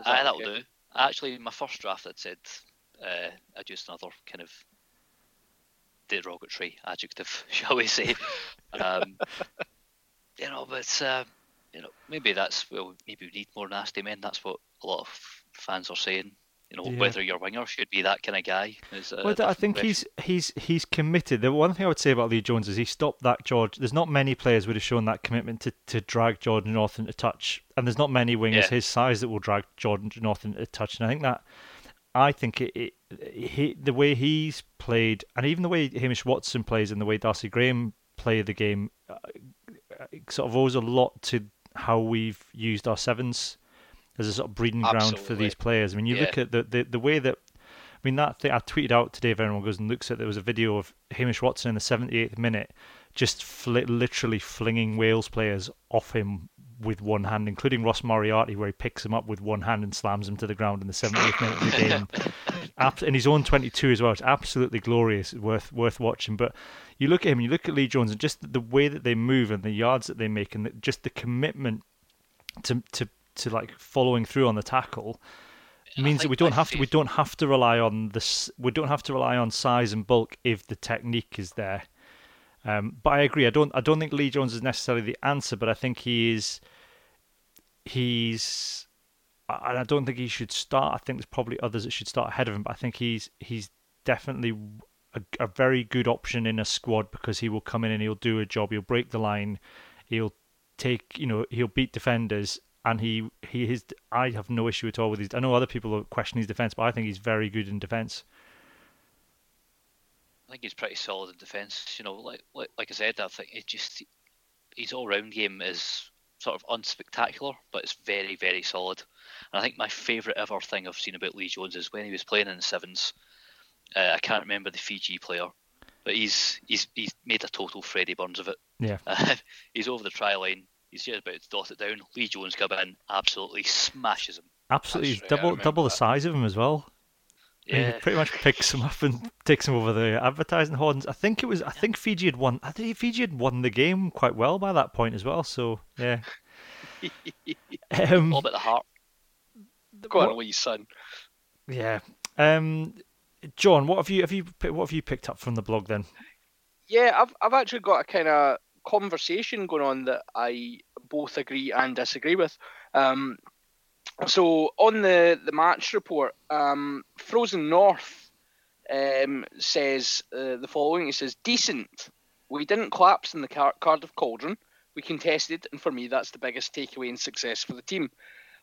Aye, that'll do. Actually, my first draft had said uh, just another kind of derogatory adjective, shall we say? um, you know, but uh, you know, maybe that's well, maybe we need more nasty men. That's what a lot of fans are saying. You know, Yeah. whether your winger should be that kind of guy. Is Well, I think question. he's he's he's committed. The one thing I would say about Lee Jones is he stopped that George. There's not many players would have shown that commitment to, to drag George North into touch, and there's not many wingers Yeah. his size that will drag George North into touch. And I think that I think it, it he the way he's played, and even the way Hamish Watson plays, and the way Darcy Graham play the game, uh, it sort of owes a lot to how we've used our sevens as a sort of breeding ground for these players. I mean, you look at the, the the way that I mean, that thing I tweeted out today, if anyone goes and looks at there was a video of Hamish Watson in the 78th minute just fli literally flinging Wales players off him with one hand, including Ross Moriarty, where he picks him up with one hand and slams him to the ground in the 78th minute of the game. In his own 22 as well. It's absolutely glorious, worth worth watching. But you look at him, you look at Lee Jones, and just the way that they move and the yards that they make, and the, just the commitment to to to like following through on the tackle means that we don't have to we don't have to rely on this we don't have to rely on size and bulk if the technique is there. Um, but I agree. I don't. I don't think Lee Jones is necessarily the answer, but I think he is. He's, and I don't think he should start. I think there's probably others that should start ahead of him. But I think he's he's definitely a, a very good option in a squad because he will come in and he'll do a job. He'll break the line. He'll take you know he'll beat defenders and he he his I have no issue at all with his. I know other people question his defense, but I think he's very good in defense. I think he's pretty solid in defence. You know, like, like like I said, I think it just his all round game is sort of unspectacular, but it's very very solid. And I think my favourite ever thing I've seen about Lee Jones is when he was playing in the sevens. Uh, I can't remember the Fiji player, but he's he's he's made a total Freddie Burns of it. Yeah. Uh, he's over the try line. He's just about to dot it down. Lee Jones comes in, absolutely smashes him. Absolutely, That's he's right, double remember double the size of him as well. Yeah, He pretty much picks him up and takes him over the advertising horns. I think it was. I think Fiji had won. I think Fiji had won the game quite well by that point as well. So yeah. um, all about the heart. Go what- on, Lee, son. yeah. Um, John, what have you have you what have you picked up from the blog then? Yeah, I've I've actually got a kind of conversation going on that I both agree and disagree with. Um, so on the the match report, um, Frozen North um, says uh, the following. He says, "Decent. We didn't collapse in the Car- Cardiff Cauldron. We contested, and for me, that's the biggest takeaway and success for the team."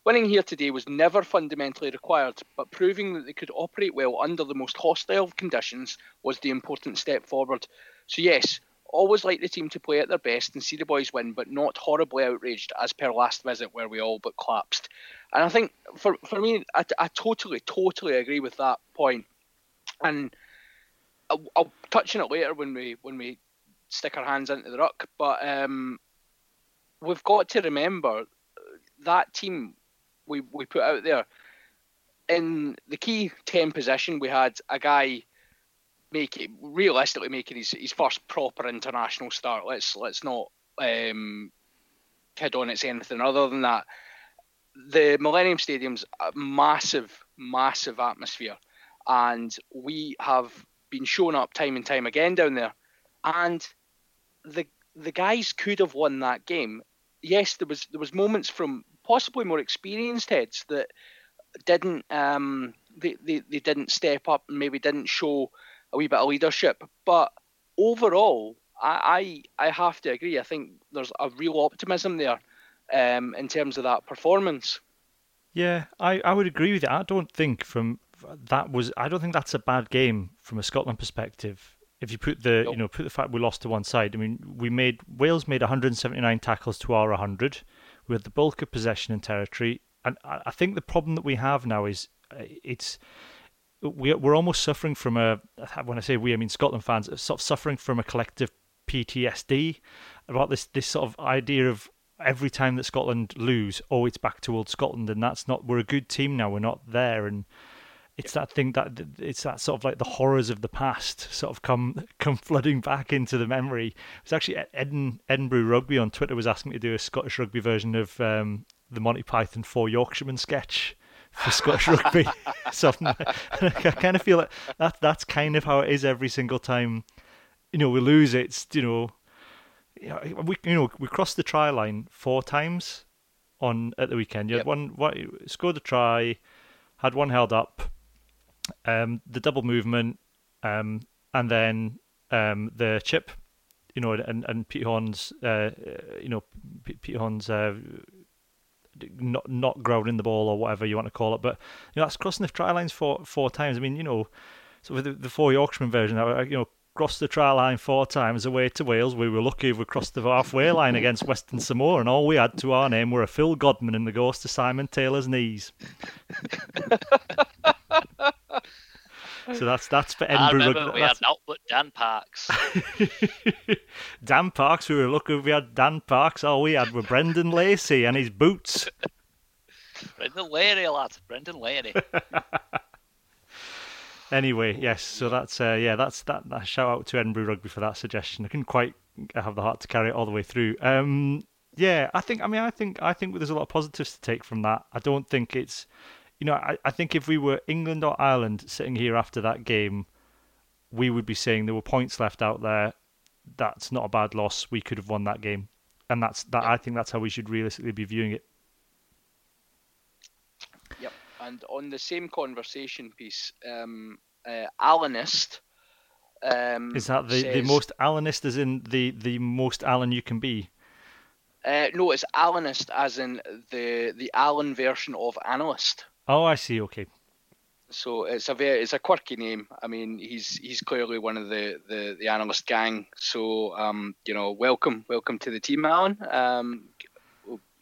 Winning here today was never fundamentally required, but proving that they could operate well under the most hostile conditions was the important step forward. So, yes, always like the team to play at their best and see the boys win, but not horribly outraged as per last visit where we all but collapsed. And I think for, for me, I, I totally, totally agree with that point. And I'll, I'll touch on it later when we when we stick our hands into the ruck. But um, we've got to remember that team we, we put out there in the key 10 position we had a guy making realistically making his, his first proper international start. Let's let's not um, kid on it's anything other than that. The millennium stadium's a massive massive atmosphere. And we have been shown up time and time again down there. And the the guys could have won that game. Yes there was there was moments from possibly more experienced heads that didn't um they, they, they didn't step up and maybe didn't show a wee bit of leadership but overall I, I I have to agree I think there's a real optimism there um in terms of that performance Yeah, I, I would agree with you. I don't think from that was I don't think that's a bad game from a Scotland perspective. If you put the Nope. you know put the fact we lost to one side, I mean we made Wales made 179 tackles to our 100. We had the bulk of possession and territory, and I, I think the problem that we have now is uh, it's we we're almost suffering from a when I say we I mean Scotland fans are sort of suffering from a collective PTSD about this this sort of idea of every time that Scotland lose, oh, it's back to old Scotland, and that's not. We're a good team now. We're not there, and it's that thing that it's that sort of like the horrors of the past sort of come come flooding back into the memory. It was actually Ed- Eden, Edinburgh Rugby on Twitter was asking me to do a Scottish rugby version of um, the Monty Python Four Yorkshiremen sketch for Scottish rugby. so I kind of feel like that that's kind of how it is every single time. You know, we lose. It's you know you know, we you know we crossed the try line four times on at the weekend. You Yep. had one, one scored a try, had one held up, um, the double movement, um, and then um, the chip. You know, and and Pete Horne's, uh, you know, Pete Horne's uh, not not grounding the ball or whatever you want to call it, but you know that's crossing the try lines four four times. I mean, you know, so with the, the four Yorkshireman version, you know, crossed the try line four times away to Wales. We were lucky if we crossed the halfway line against Western Samoa, and all we had to our name were a Phil Godman and the ghost of Simon Taylor's knees. so that's that's for I Edinburgh. remember we had that's- naught but Dan Parks. Dan Parks. We were lucky we had Dan Parks. All we had were Brendan Laney and his boots. Brendan Larry, lad. Brendan Larry. Anyway, yes. So that's uh, yeah. That's that, that. Shout out to Edinburgh Rugby for that suggestion. I couldn't quite have the heart to carry it all the way through. Um, yeah, I think. I mean, I think. I think there's a lot of positives to take from that. I don't think it's. You know, I, I think if we were England or Ireland sitting here after that game, we would be saying there were points left out there. That's not a bad loss. We could have won that game, and that's that. I think that's how we should realistically be viewing it. Yep. And on the same conversation piece, um, uh, Alanist. Um, Is that the, the most Alanist as in the, the most Alan you can be? Uh, no, it's Alanist, as in the the Alan version of analyst. Oh, I see. Okay. So it's a very it's a quirky name. I mean, he's he's clearly one of the the, the analyst gang. So um, you know, welcome welcome to the team, Alan. Um,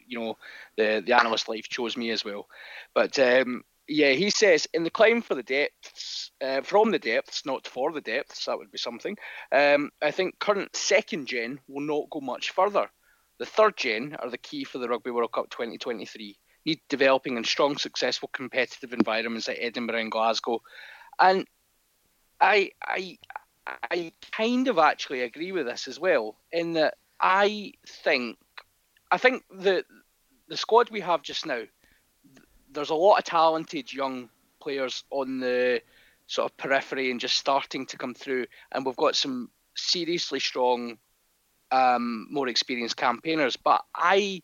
you know, the the analyst life chose me as well. But um, yeah, he says in the climb for the depths, uh, from the depths, not for the depths. That would be something. Um, I think current second gen will not go much further. The third gen are the key for the Rugby World Cup 2023 need developing in strong, successful, competitive environments like Edinburgh and Glasgow. And I, I, I kind of actually agree with this as well. In that I think, I think the the squad we have just now, there's a lot of talented young players on the sort of periphery and just starting to come through, and we've got some seriously strong, um, more experienced campaigners. But I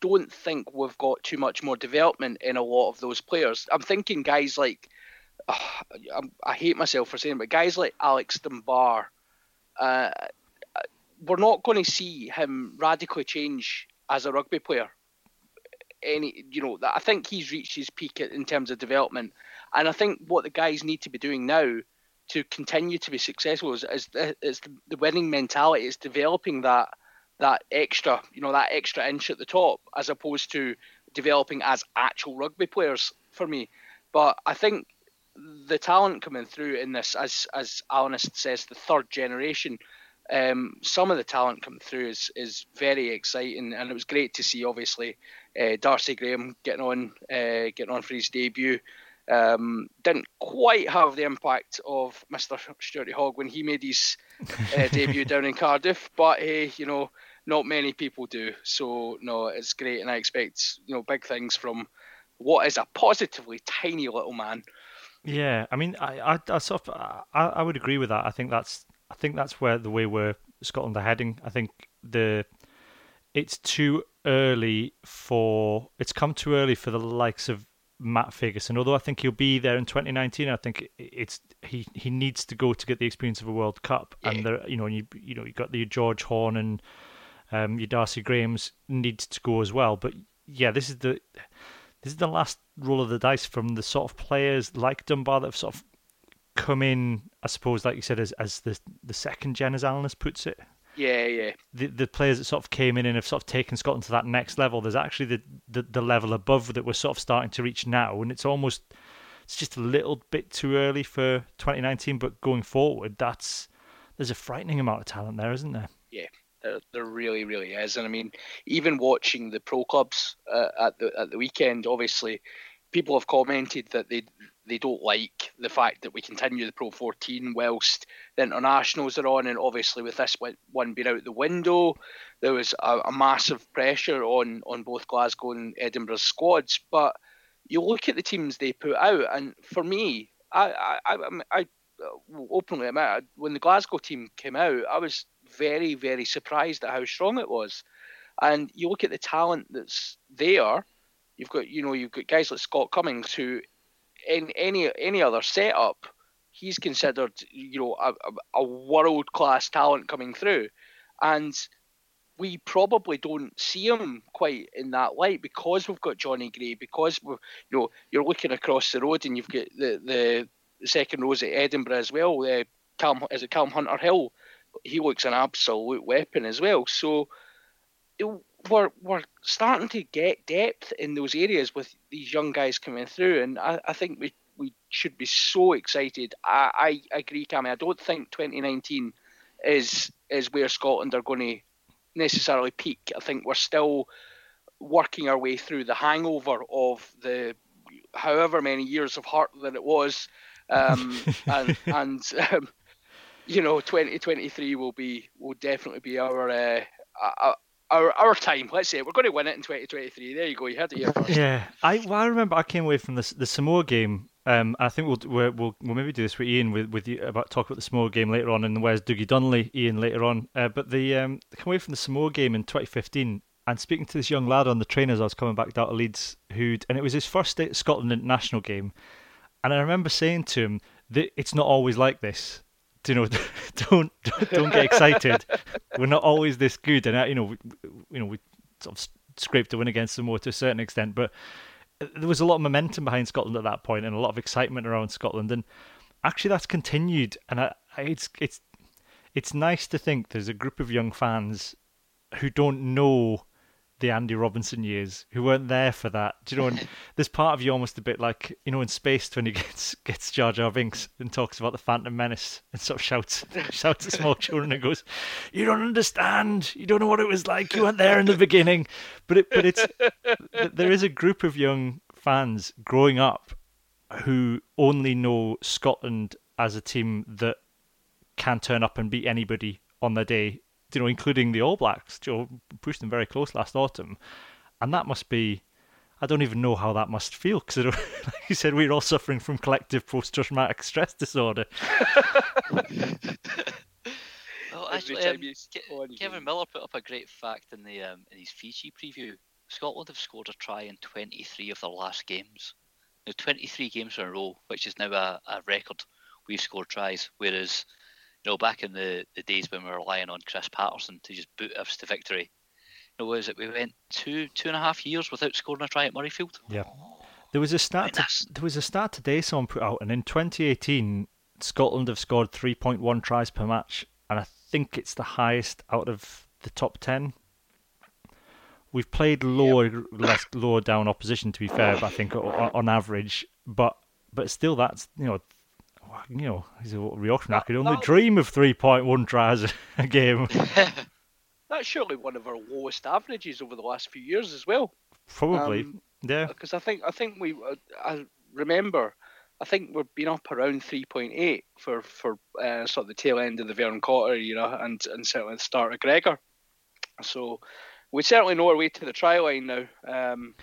don't think we've got too much more development in a lot of those players. I'm thinking guys like, I hate myself for saying, it, but guys like Alex Dunbar, uh, we're not going to see him radically change as a rugby player. Any, you know, I think he's reached his peak in terms of development, and I think what the guys need to be doing now to continue to be successful is, is, the, is the, winning mentality. It's developing that that extra, you know, that extra inch at the top, as opposed to developing as actual rugby players for me. But I think the talent coming through in this, as as Alanist says, the third generation, um, some of the talent coming through is is very exciting, and it was great to see. Obviously, uh, Darcy Graham getting on, uh, getting on for his debut. Um, didn't quite have the impact of Mr. Stuart Hogg when he made his uh, debut down in Cardiff, but hey, you know, not many people do. So no, it's great, and I expect you know big things from what is a positively tiny little man. Yeah, I mean, I, I, I sort of, I, I would agree with that. I think that's, I think that's where the way we're Scotland are heading. I think the, it's too early for, it's come too early for the likes of Matt Fagerson. Although I think he'll be there in 2019, I think it's he he needs to go to get the experience of a World Cup. Yeah. And there, you know, you you know, you got the George Horne and um, your Darcy Graham's needs to go as well. But yeah, this is the this is the last roll of the dice from the sort of players like Dunbar that have sort of come in, I suppose, like you said, as as the the second gen, as Alan puts it. Yeah, yeah, The the players that sort of came in and have sort of taken Scotland to that next level. There's actually the, the, the level above that we're sort of starting to reach now, and it's almost it's just a little bit too early for 2019. But going forward, that's there's a frightening amount of talent there, isn't there? There, there really, really is. And I mean, even watching the pro clubs uh, at the at the weekend, obviously, people have commented that they they don't like the fact that we continue the Pro 14 whilst the internationals are on, and obviously with this one- being out the window, there was a, a massive pressure on on both Glasgow and Edinburgh's squads. But you look at the teams they put out, and for me, I I, I, I uh, openly admit when the Glasgow team came out, I was very, very surprised at how strong it was. And you look at the talent that's there. You've got, you know, you've got guys like Scott Cummings, who, in any any other setup, he's considered, you know, a, a world class talent coming through, and we probably don't see him quite in that light because we've got Johnny Gray, because we you know, you're looking across the road and you've got the the, second rows at Edinburgh as well. Uh, Calm, is it Callum Hunter-Hill? He looks an absolute weapon as well. So we're we're starting to get depth in those areas with these young guys coming through, and I, I think we we should be so excited. I, I agree, Cammy. I don't think 2019 is is where Scotland are going to necessarily peak. I think we're still working our way through the hangover of the however many years of heart that it was, um, and and um, you know 2023 will be will definitely be our uh, our our time. Let's say we're going to win it in 2023. There you go. You had it here first. Yeah, I well, I remember I came away from the the Samoa game. Um, I think we'll, we'll we'll maybe do this with Iain with with you about talk about the Samoa game later on, and where's Dougie Donnelly, Iain later on. Uh, but the um, come away from the Samoa game in 2015 and speaking to this young lad on the train as I was coming back down to Leeds, who and it was his first Scotland international game, and I remember saying to him that it's not always like this you know, don't don't get excited. We're not always this good, and you know, we, you know, we sort of scraped a win against them Samoa to a certain extent, but there was a lot of momentum behind Scotland at that point, and a lot of excitement around Scotland, and actually that's continued, and I, it's it's it's nice to think there's a group of young fans who don't know the Andy Robinson years who weren't there for that. Do you know? And there's part of you almost a bit like you know in Spaced when he gets gets Jar Jar Binks and talks about the Phantom Menace and sort of shouts shouts at small children and goes, "You don't understand. You don't know what it was like. You weren't there in the beginning." But it but it's there is a group of young fans growing up who only know Scotland as a team that can turn up and beat anybody on their day you know, including the All Blacks. Joe pushed them very close last autumn, and that must be. I don't even know how that must feel because, like you said, we're all suffering from collective post-traumatic stress disorder. well, actually, um, Kevin Miller put up a great fact in the um, in his Fiji preview. Scotland have scored a try in 23 of their last games. Now, 23 games in a row, which is now a, a record. We've scored tries, whereas you know, back in the, the days when we were relying on Chris Paterson to just boot us to victory, you know, was it we went two two and a half years without scoring a try at Murrayfield? Yeah. There was a stat. To, there was a stat today someone put out, and in 2018, Scotland have scored 3.1 tries per match, and I think it's the highest out of the top 10. We've played lower, yep. less lower down opposition, to be fair, but I think on, on average, but but still, that's you know you know, he's a reaction. I could only that, dream of 3.1 tries a game. That's surely one of our lowest averages over the last few years as well. Probably, um, yeah. Because I think I think we, uh, I remember, I think we've been up around 3.8 for for uh, sort of the tail end of the Vern Cotter, you know, and and certainly the start of Gregor. So we certainly know our way to the try line now. Um,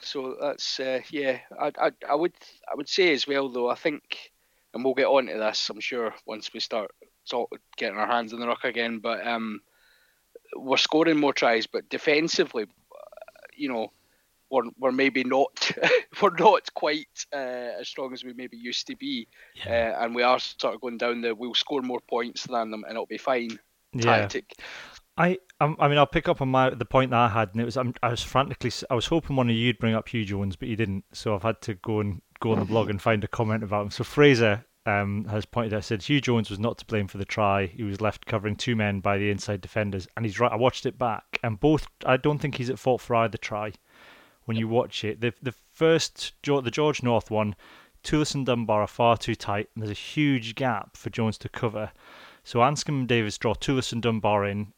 so that's uh, yeah. I, I I would I would say as well though. I think and we'll get on to this, I'm sure, once we start getting our hands in the ruck again. But um, we're scoring more tries, but defensively, you know, we're, we're maybe not we're not quite uh, as strong as we maybe used to be, yeah. uh, and we are sort of going down the we'll score more points than them and it'll be fine yeah. tactic. I I mean I'll pick up on my the point that I had, and it was I'm, I was frantically I was hoping one of you'd bring up Huw Jones, but you didn't, so I've had to go and go on the blog and find a comment about him. So Fraser um, has pointed out said Huw Jones was not to blame for the try. He was left covering two men by the inside defenders, and he's right. I watched it back, and both. I don't think he's at fault for either try. When you watch it, the the first the George North one, Toolis and Dunbar are far too tight, and there's a huge gap for Jones to cover. So Anscombe and Davies draw Toolis and Dunbar in,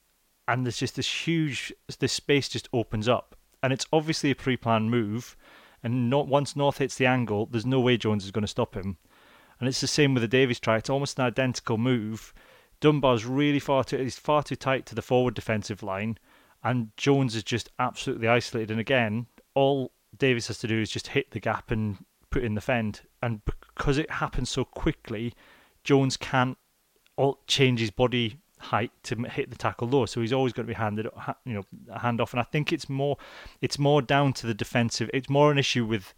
and there's just this huge this space just opens up, and it's obviously a pre-planned move. And not once North hits the angle, there's no way Jones is going to stop him. And it's the same with the Davies try. It's almost an identical move. Dunbar's really far too he's far too tight to the forward defensive line, and Jones is just absolutely isolated. And again, all Davies has to do is just hit the gap and put in the fend. And because it happens so quickly, Jones can't change his body height to hit the tackle low, so he's always going to be handed, you know, hand off. And I think it's more, it's more down to the defensive. It's more an issue with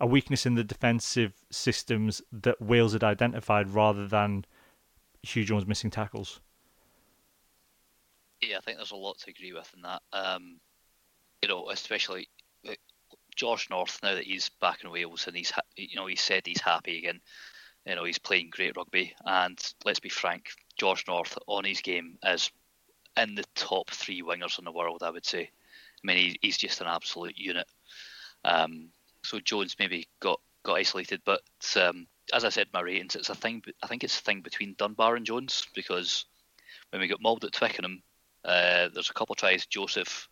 a weakness in the defensive systems that Wales had identified rather than Huw Jones missing tackles. Yeah, I think there's a lot to agree with in that. Um, you know, especially George North now that he's back in Wales and he's you know he said he's happy again. You know he's playing great rugby, and let's be frank, George North on his game is in the top three wingers in the world. I would say. I mean, he, he's just an absolute unit. Um, so Jones maybe got got isolated, but um, as I said, my ratings, it's a thing. I think it's a thing between Dunbar and Jones because when we got mobbed at Twickenham, uh, there's a couple of tries Joseph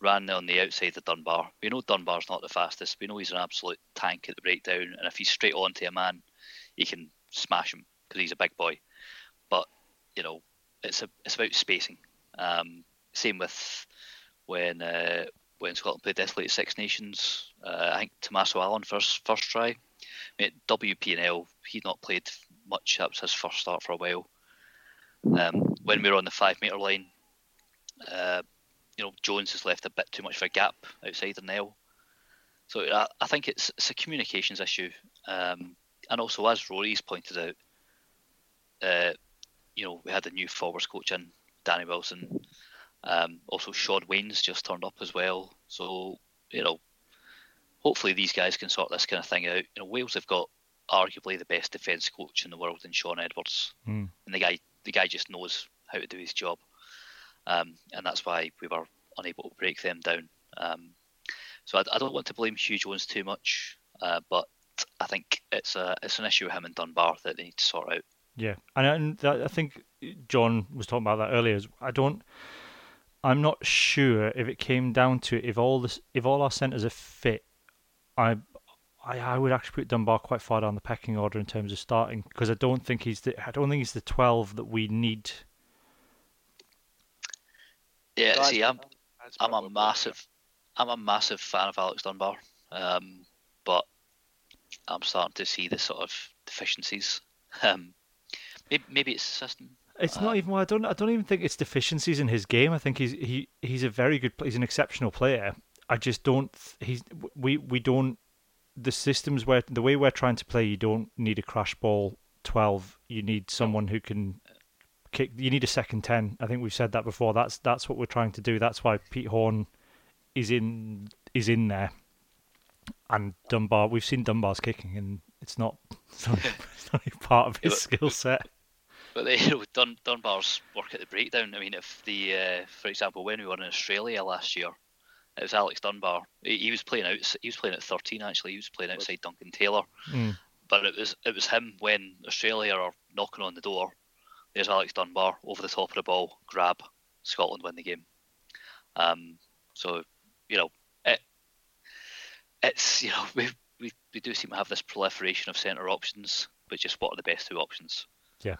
ran on the outside of Dunbar. We know Dunbar's not the fastest. We know he's an absolute tank at the breakdown, and if he's straight on to a man, he can smash him because he's a big boy. But you know, it's a it's about spacing. Um, same with when uh, when Scotland played Desolated Six Nations. Uh, I think Tommaso Allan first first try. I mean, WPNL, he'd not played much. That was his first start for a while. Um, when we were on the five metre line, uh, you know, Jones has left a bit too much of a gap outside the nail. So I, I think it's, it's a communications issue. Um, and also, as Rory's pointed out, uh, you know, we had a new forwards coach in, Danny Wilson. Um, also, Shaun Wane's just turned up as well. So, you know, hopefully these guys can sort this kind of thing out. You know, Wales have got arguably the best defence coach in the world in Shaun Edwards, mm. and the guy the guy just knows how to do his job um, and that's why we were unable to break them down. Um, so I, I, don't want to blame Huw Jones too much, uh, but I think it's a it's an issue with him and Dunbar that they need to sort out. Yeah, and, and I think John was talking about that earlier. I don't. I'm not sure if it came down to if all this, if all our centres are fit. I, I, I would actually put Dunbar quite far down the pecking order in terms of starting because I don't think he's the I don't think he's the 12 that we need yeah, that's, see, I'm I'm a massive I'm a massive fan of Alex Dunbar, um, but I'm starting to see the sort of deficiencies. Um, maybe, maybe it's the system. It's not even. I don't. I don't even think it's deficiencies in his game. I think he's he he's a very good. He's an exceptional player. I just don't. He's we we don't. The systems where the way we're trying to play, you don't need a crash ball twelve. You need someone who can kick. You need a second ten. I think we've said that before. That's that's what we're trying to do. That's why Pete Horne is in is in there, and Dunbar. We've seen Dunbar's kicking, and it's not it's not, it's not part of his skill set. But they, Dun, Dunbar's work at the breakdown. I mean, if the, uh, for example, when we were in Australia last year, it was Alex Dunbar. He, he, was playing out. He was playing at 13 actually. He was playing outside Duncan Taylor. Mm. But it was it was him when Australia are knocking on the door there's Alex Dunbar over the top of the ball, grab, Scotland win the game. Um, so, you know, it's, you know, we, we, we do seem to have this proliferation of centre options, but just what are the best two options? Yeah.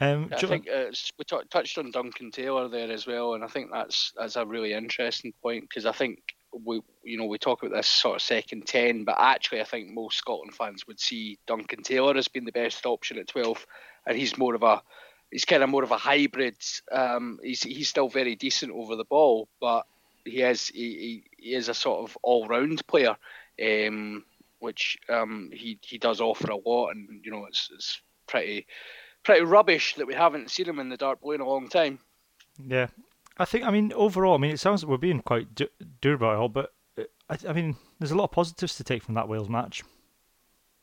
Um, I think uh, we t- touched on Duncan Taylor there as well, and I think that's that's a really interesting point because I think we you know we talk about this sort of second ten, but actually I think most Scotland fans would see Duncan Taylor as being the best option at twelve and he's more of a he's kind of more of a hybrid. Um, he's he's still very decent over the ball, but he is he, he is a sort of all round player, um, which um, he he does offer a lot, and you know it's it's pretty pretty rubbish that we haven't seen him in the dark blue in a long time. Yeah, I think I mean overall, I mean it sounds like we're being quite du- durable, but uh, I, I mean there's a lot of positives to take from that Wales match.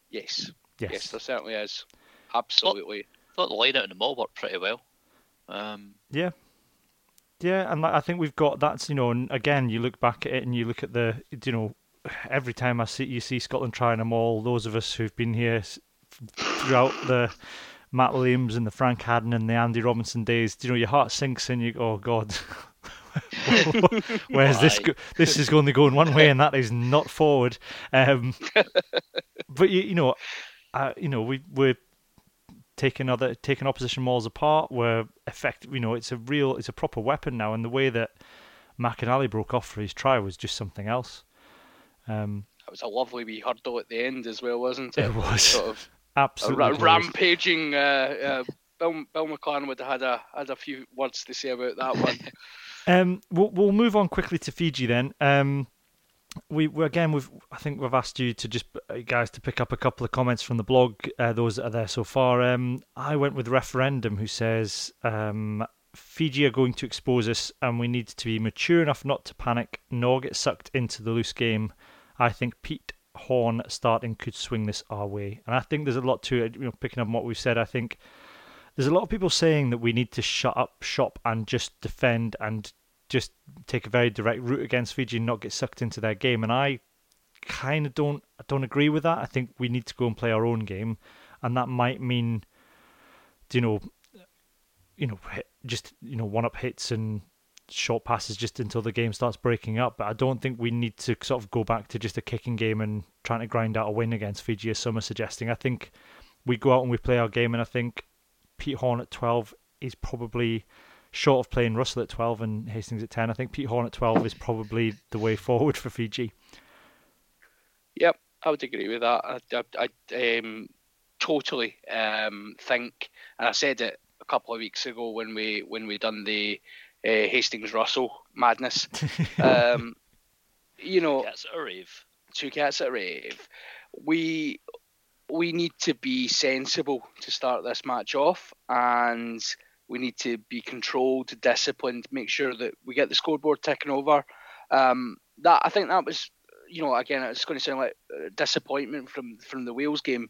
Yes. Yes. Yes, there certainly is. Absolutely. I thought the line out in the maul worked pretty well. Um, yeah. Yeah, and I think we've got that's you know, and again, you look back at it and you look at the you know, every time I see you see Scotland trying them all, those of us who've been here throughout the Matt Williams and the Frank Hadden and the Andy Robinson days, you know, your heart sinks and you go, oh God, where's this? Go- this is only going one way, and that is not forward. Um, but you, you know, uh, you know, we we're taking other taking opposition walls apart. We're effective. You know, it's a real, it's a proper weapon now. And the way that McInally broke off for his try was just something else. Um, it was a lovely wee hurdle at the end as well, wasn't it? It was sort of absolutely ra- rampaging uh, uh, Bill Bill McLaren would have had a had a few words to say about that one. um, we'll we'll move on quickly to Fiji then. Um, we we again we've I think we've asked you to just uh, guys to pick up a couple of comments from the blog. Uh, those that are there so far. Um, I went with referendum who says um, Fiji are going to expose us, and we need to be mature enough not to panic nor get sucked into the loose game. I think Pete Horne starting could swing this our way, and I think there's a lot to it. You know, picking up on what we've said, I think there's a lot of people saying that we need to shut up shop and just defend and just take a very direct route against Fiji and not get sucked into their game. And I kind of don't I don't agree with that. I think we need to go and play our own game, and that might mean, you know, you know, just you know, one up hits and short passes just until the game starts breaking up. But I don't think we need to sort of go back to just a kicking game and trying to grind out a win against Fiji, as some are suggesting. I think we go out and we play our game, and I think Pete Horne at 12 is probably short of playing Russell at 12 and Hastings at 10. I think Pete Horne at 12 is probably the way forward for Fiji. Yep, I would agree with that. I, I, I um, totally um, think, and I said it a couple of weeks ago when we when we done the uh, Hastings Russell madness. um, you know, Cats at a rave. two cats at a rave. We we need to be sensible to start this match off, and we need to be controlled, disciplined, make sure that we get the scoreboard ticking over. Um, that I think that was, you know, again, it's going to sound like uh, disappointment from from the Wales game.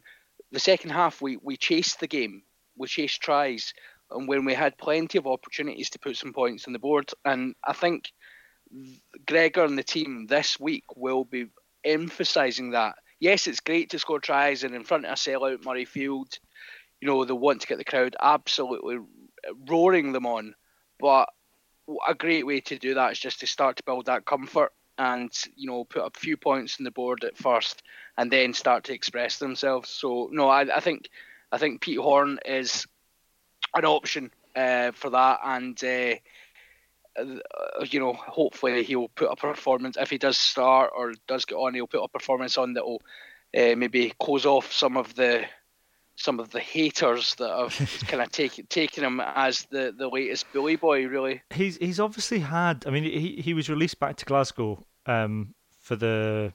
The second half, we we chased the game, we chased tries, and when we had plenty of opportunities to put some points on the board, and I think Gregor and the team this week will be emphasising that. Yes, it's great to score tries and in front of a sellout Murrayfield, you know, they want to get the crowd absolutely roaring them on. But a great way to do that is just to start to build that comfort and, you know, put a few points on the board at first and then start to express themselves. So no, I, I think I think Pete Horne is an option uh, for that and uh, uh, you know, hopefully he'll put a performance if he does start or does get on. He'll put a performance on that will uh, maybe close off some of the some of the haters that have kind of taken taken him as the, the latest bully boy. Really, he's he's obviously had. I mean, he he was released back to Glasgow um, for the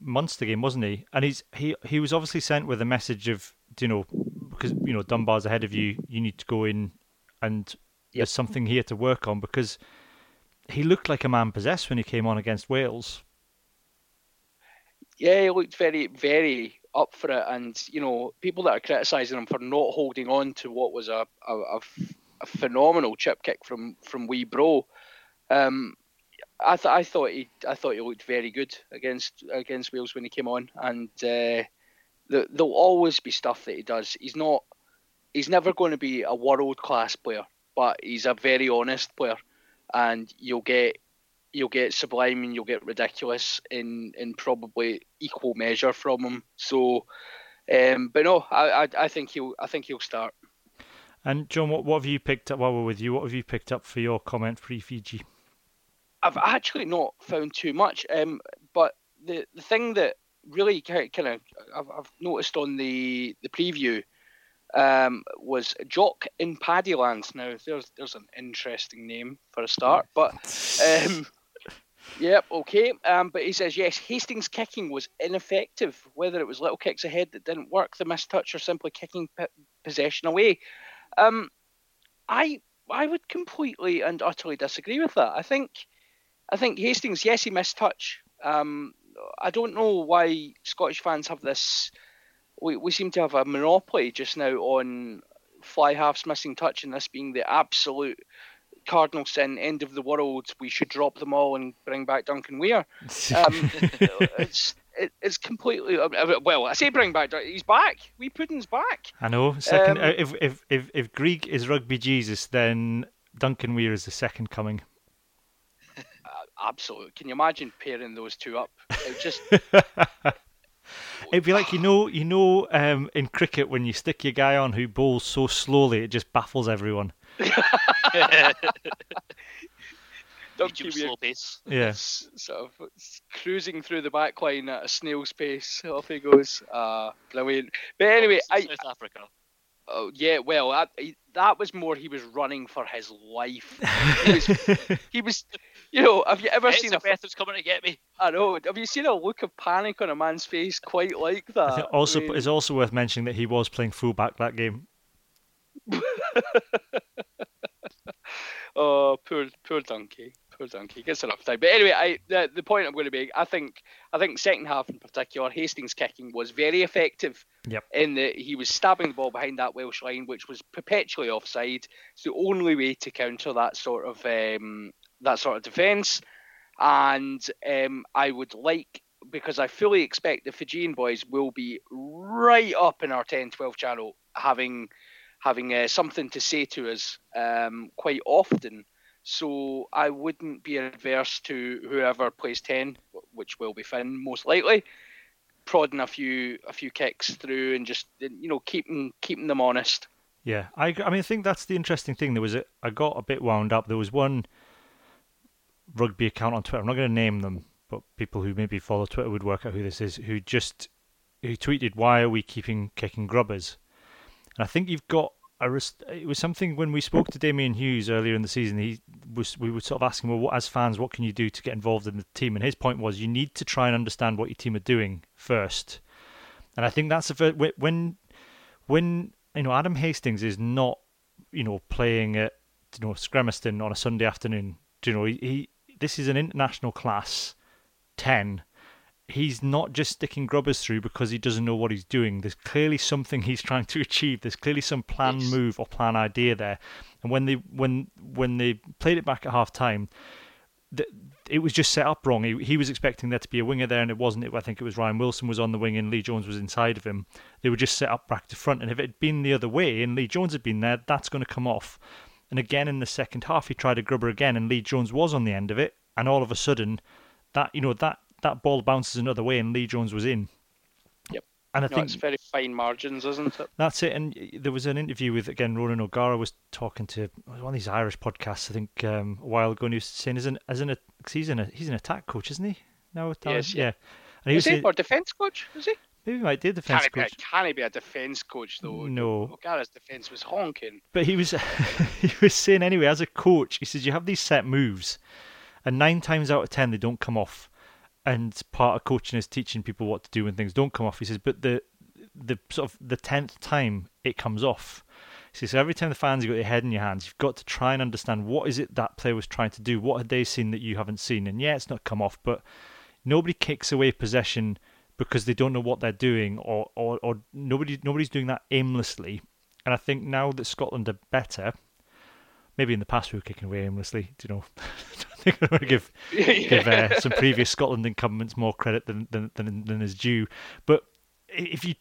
Munster game, wasn't he? And he's he he was obviously sent with a message of you know because you know Dunbar's ahead of you, you need to go in and Yep. there's something here to work on because he looked like a man possessed when he came on against Wales. yeah, he looked very very up for it, and you know, people that are criticising him for not holding on to what was a phenomenal chip kick from from Wee Bro. Um, I th- I thought he I thought he looked very good against against Wales when he came on, and uh, the, there'll always be stuff that he does. He's not he's never going to be a world class player, but he's a very honest player, and you'll get you'll get sublime and you'll get ridiculous in in probably equal measure from him. So, um, but no, I, I I think he'll I think he'll start. And John, what what have you picked up while we're with you? What have you picked up for your comment for Fiji? I've actually not found too much, um, but the the thing that really kind of I've, I've noticed on the the preview um, was Jock in Paddyland. Now there's there's an interesting name for a start, but um, yep, okay. Um, but he says yes, Hastings' kicking was ineffective. Whether it was little kicks ahead that didn't work, the missed touch, or simply kicking p- possession away. Um, I I would completely and utterly disagree with that. I think I think Hastings, yes, he missed touch. Um, I don't know why Scottish fans have this. We, we seem to have a monopoly just now on fly halves missing touch, and this being the absolute cardinal sin, end of the world. We should drop them all and bring back Duncan Weir. Um, it's it, it's completely well. I say bring back. He's back. We Puddin's back. I know. Second, Um, uh, if if if if Greig is rugby Jesus, then Duncan Weir is the second coming. Uh, absolutely. Can you imagine pairing those two up? It just It'd be like you know, you know, um, in cricket when you stick your guy on who bowls so slowly it just baffles everyone. Duncan Medium Weir slow pace. Yeah. s- sort of cruising through the back line at a snail's pace. Off he goes. Uh, brilliant. But anyway, I, South Africa. oh, yeah, well, I, he, that was more he was running for his life. He was, he was you know, have you ever It's seen a? best that's coming to get me. I know. Have you seen a look of panic on a man's face quite like that? Also, I mean, it's also worth mentioning that he was playing fullback that game. Oh, poor, poor donkey, poor donkey. Gets enough time. But anyway, I the, the point I'm going to make, I think, I think second half in particular, Hastings' kicking was very effective. Yep. In that he was stabbing the ball behind that Welsh line, which was perpetually offside. It's the only way to counter that sort of um, that sort of defence. And um, I would like because I fully expect the Fijian boys will be right up in our 10-12 channel, having having uh, something to say to us um, quite often. So I wouldn't be adverse to whoever plays ten, which will be Finn most likely, prodding a few a few kicks through and just you know keeping keeping them honest. Yeah, I, I mean, I think that's the interesting thing. There was a, I got a bit wound up. There was one rugby account on Twitter. I'm not going to name them, but people who maybe follow Twitter would work out who this is. Who just who tweeted, "Why are we keeping kicking grubbers?" And I think you've got it was something when we spoke to Damian Hughes earlier in the season. He was we were sort of asking, well, what, as fans, what can you do to get involved in the team? And his point was, you need to try and understand what your team are doing first. And I think that's a when when you know Adam Hastings is not you know playing at you know Scremiston on a Sunday afternoon. Do you know he, he this is an international class ten. He's not just sticking grubbers through because he doesn't know what he's doing. There's clearly something he's trying to achieve. There's clearly some plan Yes. move or plan idea there. And when they when when they played it back at half time, th- it was just set up wrong. He, he was expecting there to be a winger there, and it wasn't. I think it was Ryan Wilson was on the wing and Lee Jones was inside of him. They were just set up back to front, and if it had been the other way and Lee Jones had been there, that's going to come off. And again in the second half, he tried a grubber again, and Lee Jones was on the end of it, and all of a sudden, that you know that that ball bounces another way, and Lee Jones was in. Yep. And I No, think it's very fine margins, isn't it? that's it. And there was an interview with again Ronan O'Gara was talking to one of these Irish podcasts I think um, a while ago, and he was saying as an as an cause he's an he's an attack coach, isn't he? No, Yes, yeah. And he was Is he saying, or defence coach? Is he? maybe he might do Can defense he, be a, coach, can he be a defence coach though? No. O'Gara's defence was honking. but he was he was saying anyway as a coach, he says you have these set moves, and nine times out of ten they don't come off. And part of coaching is teaching people what to do when things don't come off. He says, but the the sort of the tenth time it comes off. He says, so every time the fans you got your head in your hands, you've got to try and understand what is it that player was trying to do. What had they seen that you haven't seen? And yeah, it's not come off, but nobody kicks away possession because they don't know what they're doing, or or, or nobody nobody's doing that aimlessly. And I think now that Scotland are better, maybe in the past we were kicking away aimlessly. Do you know? I think I'm going to give give uh, some previous Scotland incumbents more credit than, than than than is due. But if you,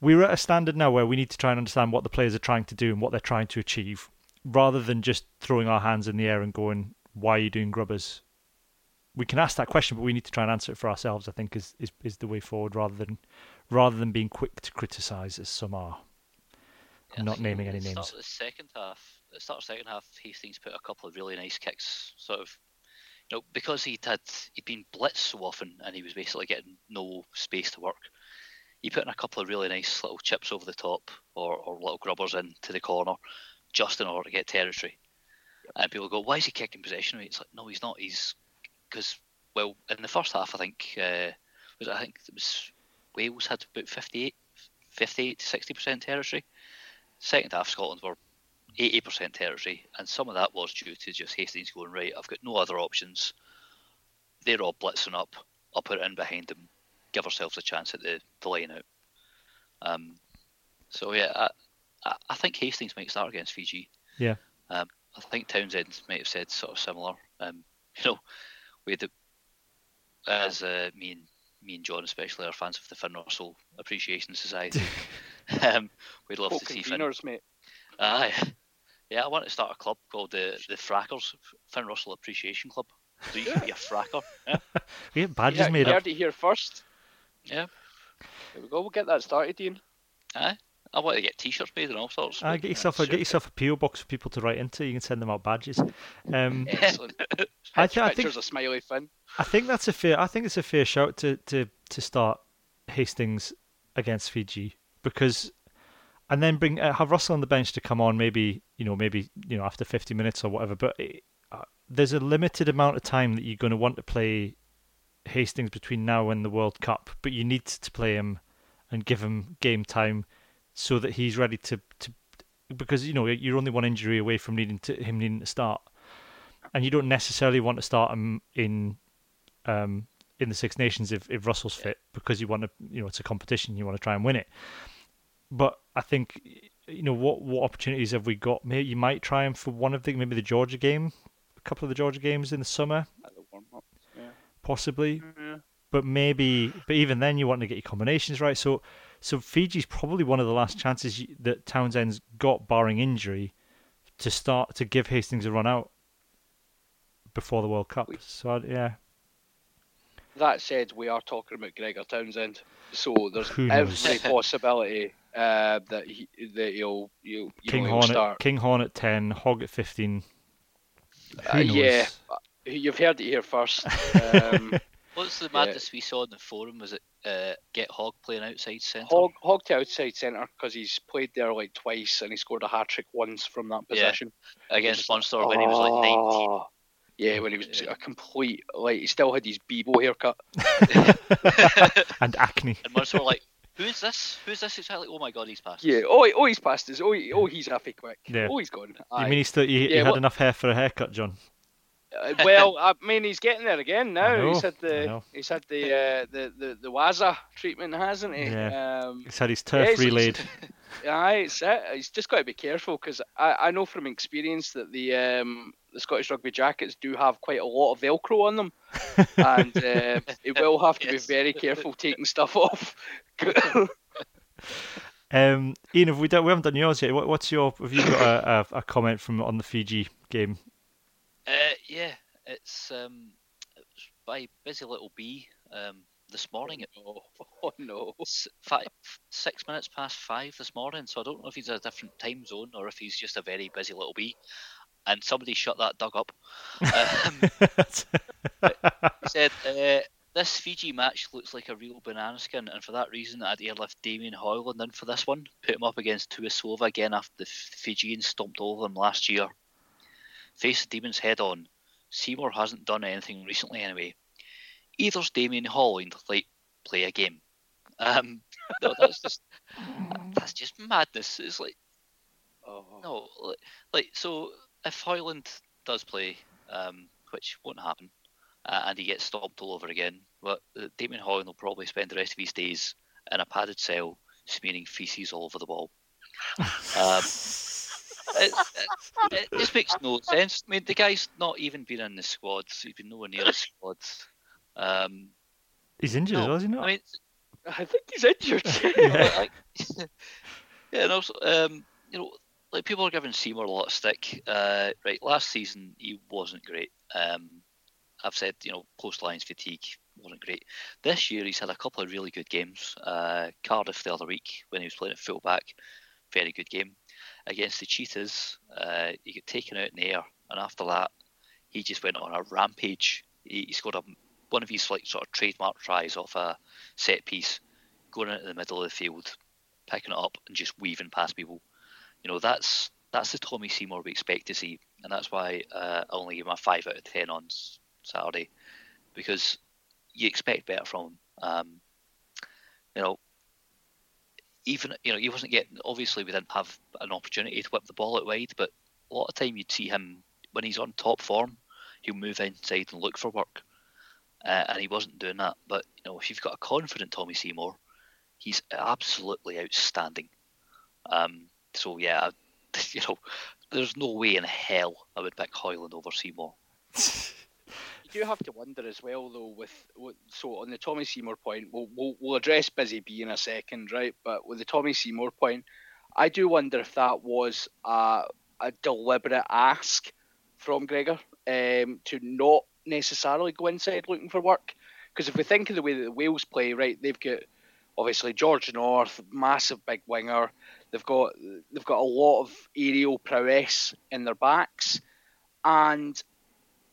we're at a standard now where we need to try and understand what the players are trying to do and what they're trying to achieve, rather than just throwing our hands in the air and going, "Why are you doing grubbers?" We can ask that question, but we need to try and answer it for ourselves. I think is is, is the way forward, rather than rather than being quick to criticise as some are. I'm not naming any at start names. the second half, at the start of the second half, Hastings put a couple of really nice kicks, sort of, because he'd had he'd been blitzed so often and he was basically getting no space to work. He put in a couple of really nice little chips over the top or, or little grubbers into the corner, just in order to get territory. And people go, "Why is he kicking possession away?" It's like, no, he's not. He's because well, in the first half, I think uh, was it, I think it was Wales had about 58, 58 to sixty percent territory. Second half, Scotland were 80% territory, and some of that was due to just Hastings going, right, I've got no other options. They're all blitzing up. I'll put it in behind them, give ourselves a chance at the, the line out. Um, so, yeah, I, I, I think Hastings might start against Fiji. Yeah. Um, I think Townsend might have said sort of similar. Um, you know, we had the, as uh, me and me and John especially are fans of the Finn Russell Appreciation Society. um, we'd love Folk to see Finn mate. Aye. Yeah, I want to start a club called the the Frackers, Finn Russell Appreciation Club. So you can be a fracker. Yeah. We get badges Yeah, made you up. heard it here first. Yeah. There we go. We'll get that started, Iain. Aye. I want to get T-shirts made and all sorts. Ah, but, get yeah, yourself a get yourself a PO box for people to write into. You can send them out badges. Um, Excellent. I, th- I think Pictures of smiley Finn. I think that's a fair. I think it's a fair shout to to to start Hastings against Fiji because and then bring uh, have Russell on the bench to come on maybe you know maybe you know after 50 minutes or whatever. But it, uh, there's a limited amount of time that you're going to want to play Hastings between now and the World Cup, but you need to play him and give him game time so that he's ready to to because you know you're only one injury away from needing to him needing to start, and you don't necessarily want to start him in um, in the Six Nations if, if Russell's fit because you want to you know it's a competition you want to try and win it. But I think you know what what opportunities have we got? Maybe you might try him for one of the maybe the Georgia game, a couple of the Georgia games in the summer, yeah. possibly. Yeah. But maybe, but even then, you want to get your combinations right. So, so Fiji's probably one of the last chances that Townsend's got, barring injury, to start to give Hastings a run out before the World Cup. So, yeah, That said, we are talking about Gregor Townsend, so there's every possibility uh, that he that he'll you you King know, he'll start. King Horne at ten, Hogg at fifteen. Who Uh, knows? yeah. You've heard it here first. Um, What's the Yeah. madness we saw in the forum? Was it uh, Get Hogg playing outside centre? Hogg, Hogg to outside centre because he's played there like twice and he scored a hat trick once from that Yeah. position. against Munster when he was like 19. Yeah, when he was a complete like he still had his Bebo haircut. and acne. and Munster were like, "Who is this? Who is this?" It's like, "Oh my god, he's passed." Yeah. Oh, oh, he's past us. Oh, he, oh, he's happy quick. Yeah. Oh, he's gone. You mean he still he, he had what- enough hair for a haircut, John? Uh, well, I mean, he's getting there again now. know, he's had the he's had the uh, the the the Waza treatment, hasn't he? Yeah. Um, He's had his turf he's- relayed. Aye, it's it. He's just got to be careful because I, I know from experience that the um, the Scottish rugby jackets do have quite a lot of Velcro on them, and uh, he will have to Yes. be very careful taking stuff off. Um, Iain, have we done, we haven't done yours yet. What, what's your? Have you got a, a, a comment from on the Fiji game? Uh, yeah, it's um, it by Busy Little Bee um, this morning at oh, oh no! s- five, six minutes past five this morning. So I don't know if he's a different time zone or if he's just a very busy little bee. And somebody shut that dog up. Um, he said, uh, This Fiji match looks like a real banana skin, and for that reason, I'd airlift Damien Hoyland in for this one. Put him up against Tuisova again after the Fijians stomped over him last year. Face the Demons head on. Seymour hasn't done anything recently anyway. Either's Damien Hoyland like play a game. Um, no, that's just that's just madness. It's like Oh. no, like, like so if Hoyland does play, um, which won't happen, uh, and he gets stomped all over again, well, uh, Damien Hoyland will probably spend the rest of his days in a padded cell smearing feces all over the wall. Um, it, it, it just makes no sense. I mean, the guy's not even been in the squads. He's been nowhere near the squad. Um, He's injured, no, has he not? I mean, I think he's injured. Yeah. yeah, and also, um, you know, like people are giving Seymour a lot of stick. Uh, right, last season he wasn't great. Um, I've said, you know, post Lions fatigue wasn't great. This year he's had a couple of really good games. Uh, Cardiff the other week when he was playing at fullback, very good game. Against the Cheetahs, uh, he got taken out in the air, and after that, he just went on a rampage. He, he scored a, one of his like sort of trademark tries off a set piece, going into the middle of the field, picking it up and just weaving past people. You know, that's that's the Tommy Seymour we expect to see, and that's why uh, I only give him a five out of ten on Saturday, because you expect better from him. Um, you know, even you know he wasn't getting. Obviously, we didn't have an opportunity to whip the ball out wide, but a lot of time you'd see him when he's on top form, he'll move inside and look for work, uh, and he wasn't doing that. But you know, if you've got a confident Tommy Seymour, he's absolutely outstanding. Um, so yeah, I, you know, there's no way in hell I would pick Hoyland over Seymour. You do have to wonder as well, though. With, so on the Tommy Seymour point, we'll, we'll we'll address Busy B in a second, right? But with the Tommy Seymour point, I do wonder if that was a, a deliberate ask from Gregor um, to not necessarily go inside looking for work. Because if we think of the way that the Wales play, right, they've got obviously George North, massive big winger. They've got they've got a lot of aerial prowess in their backs, and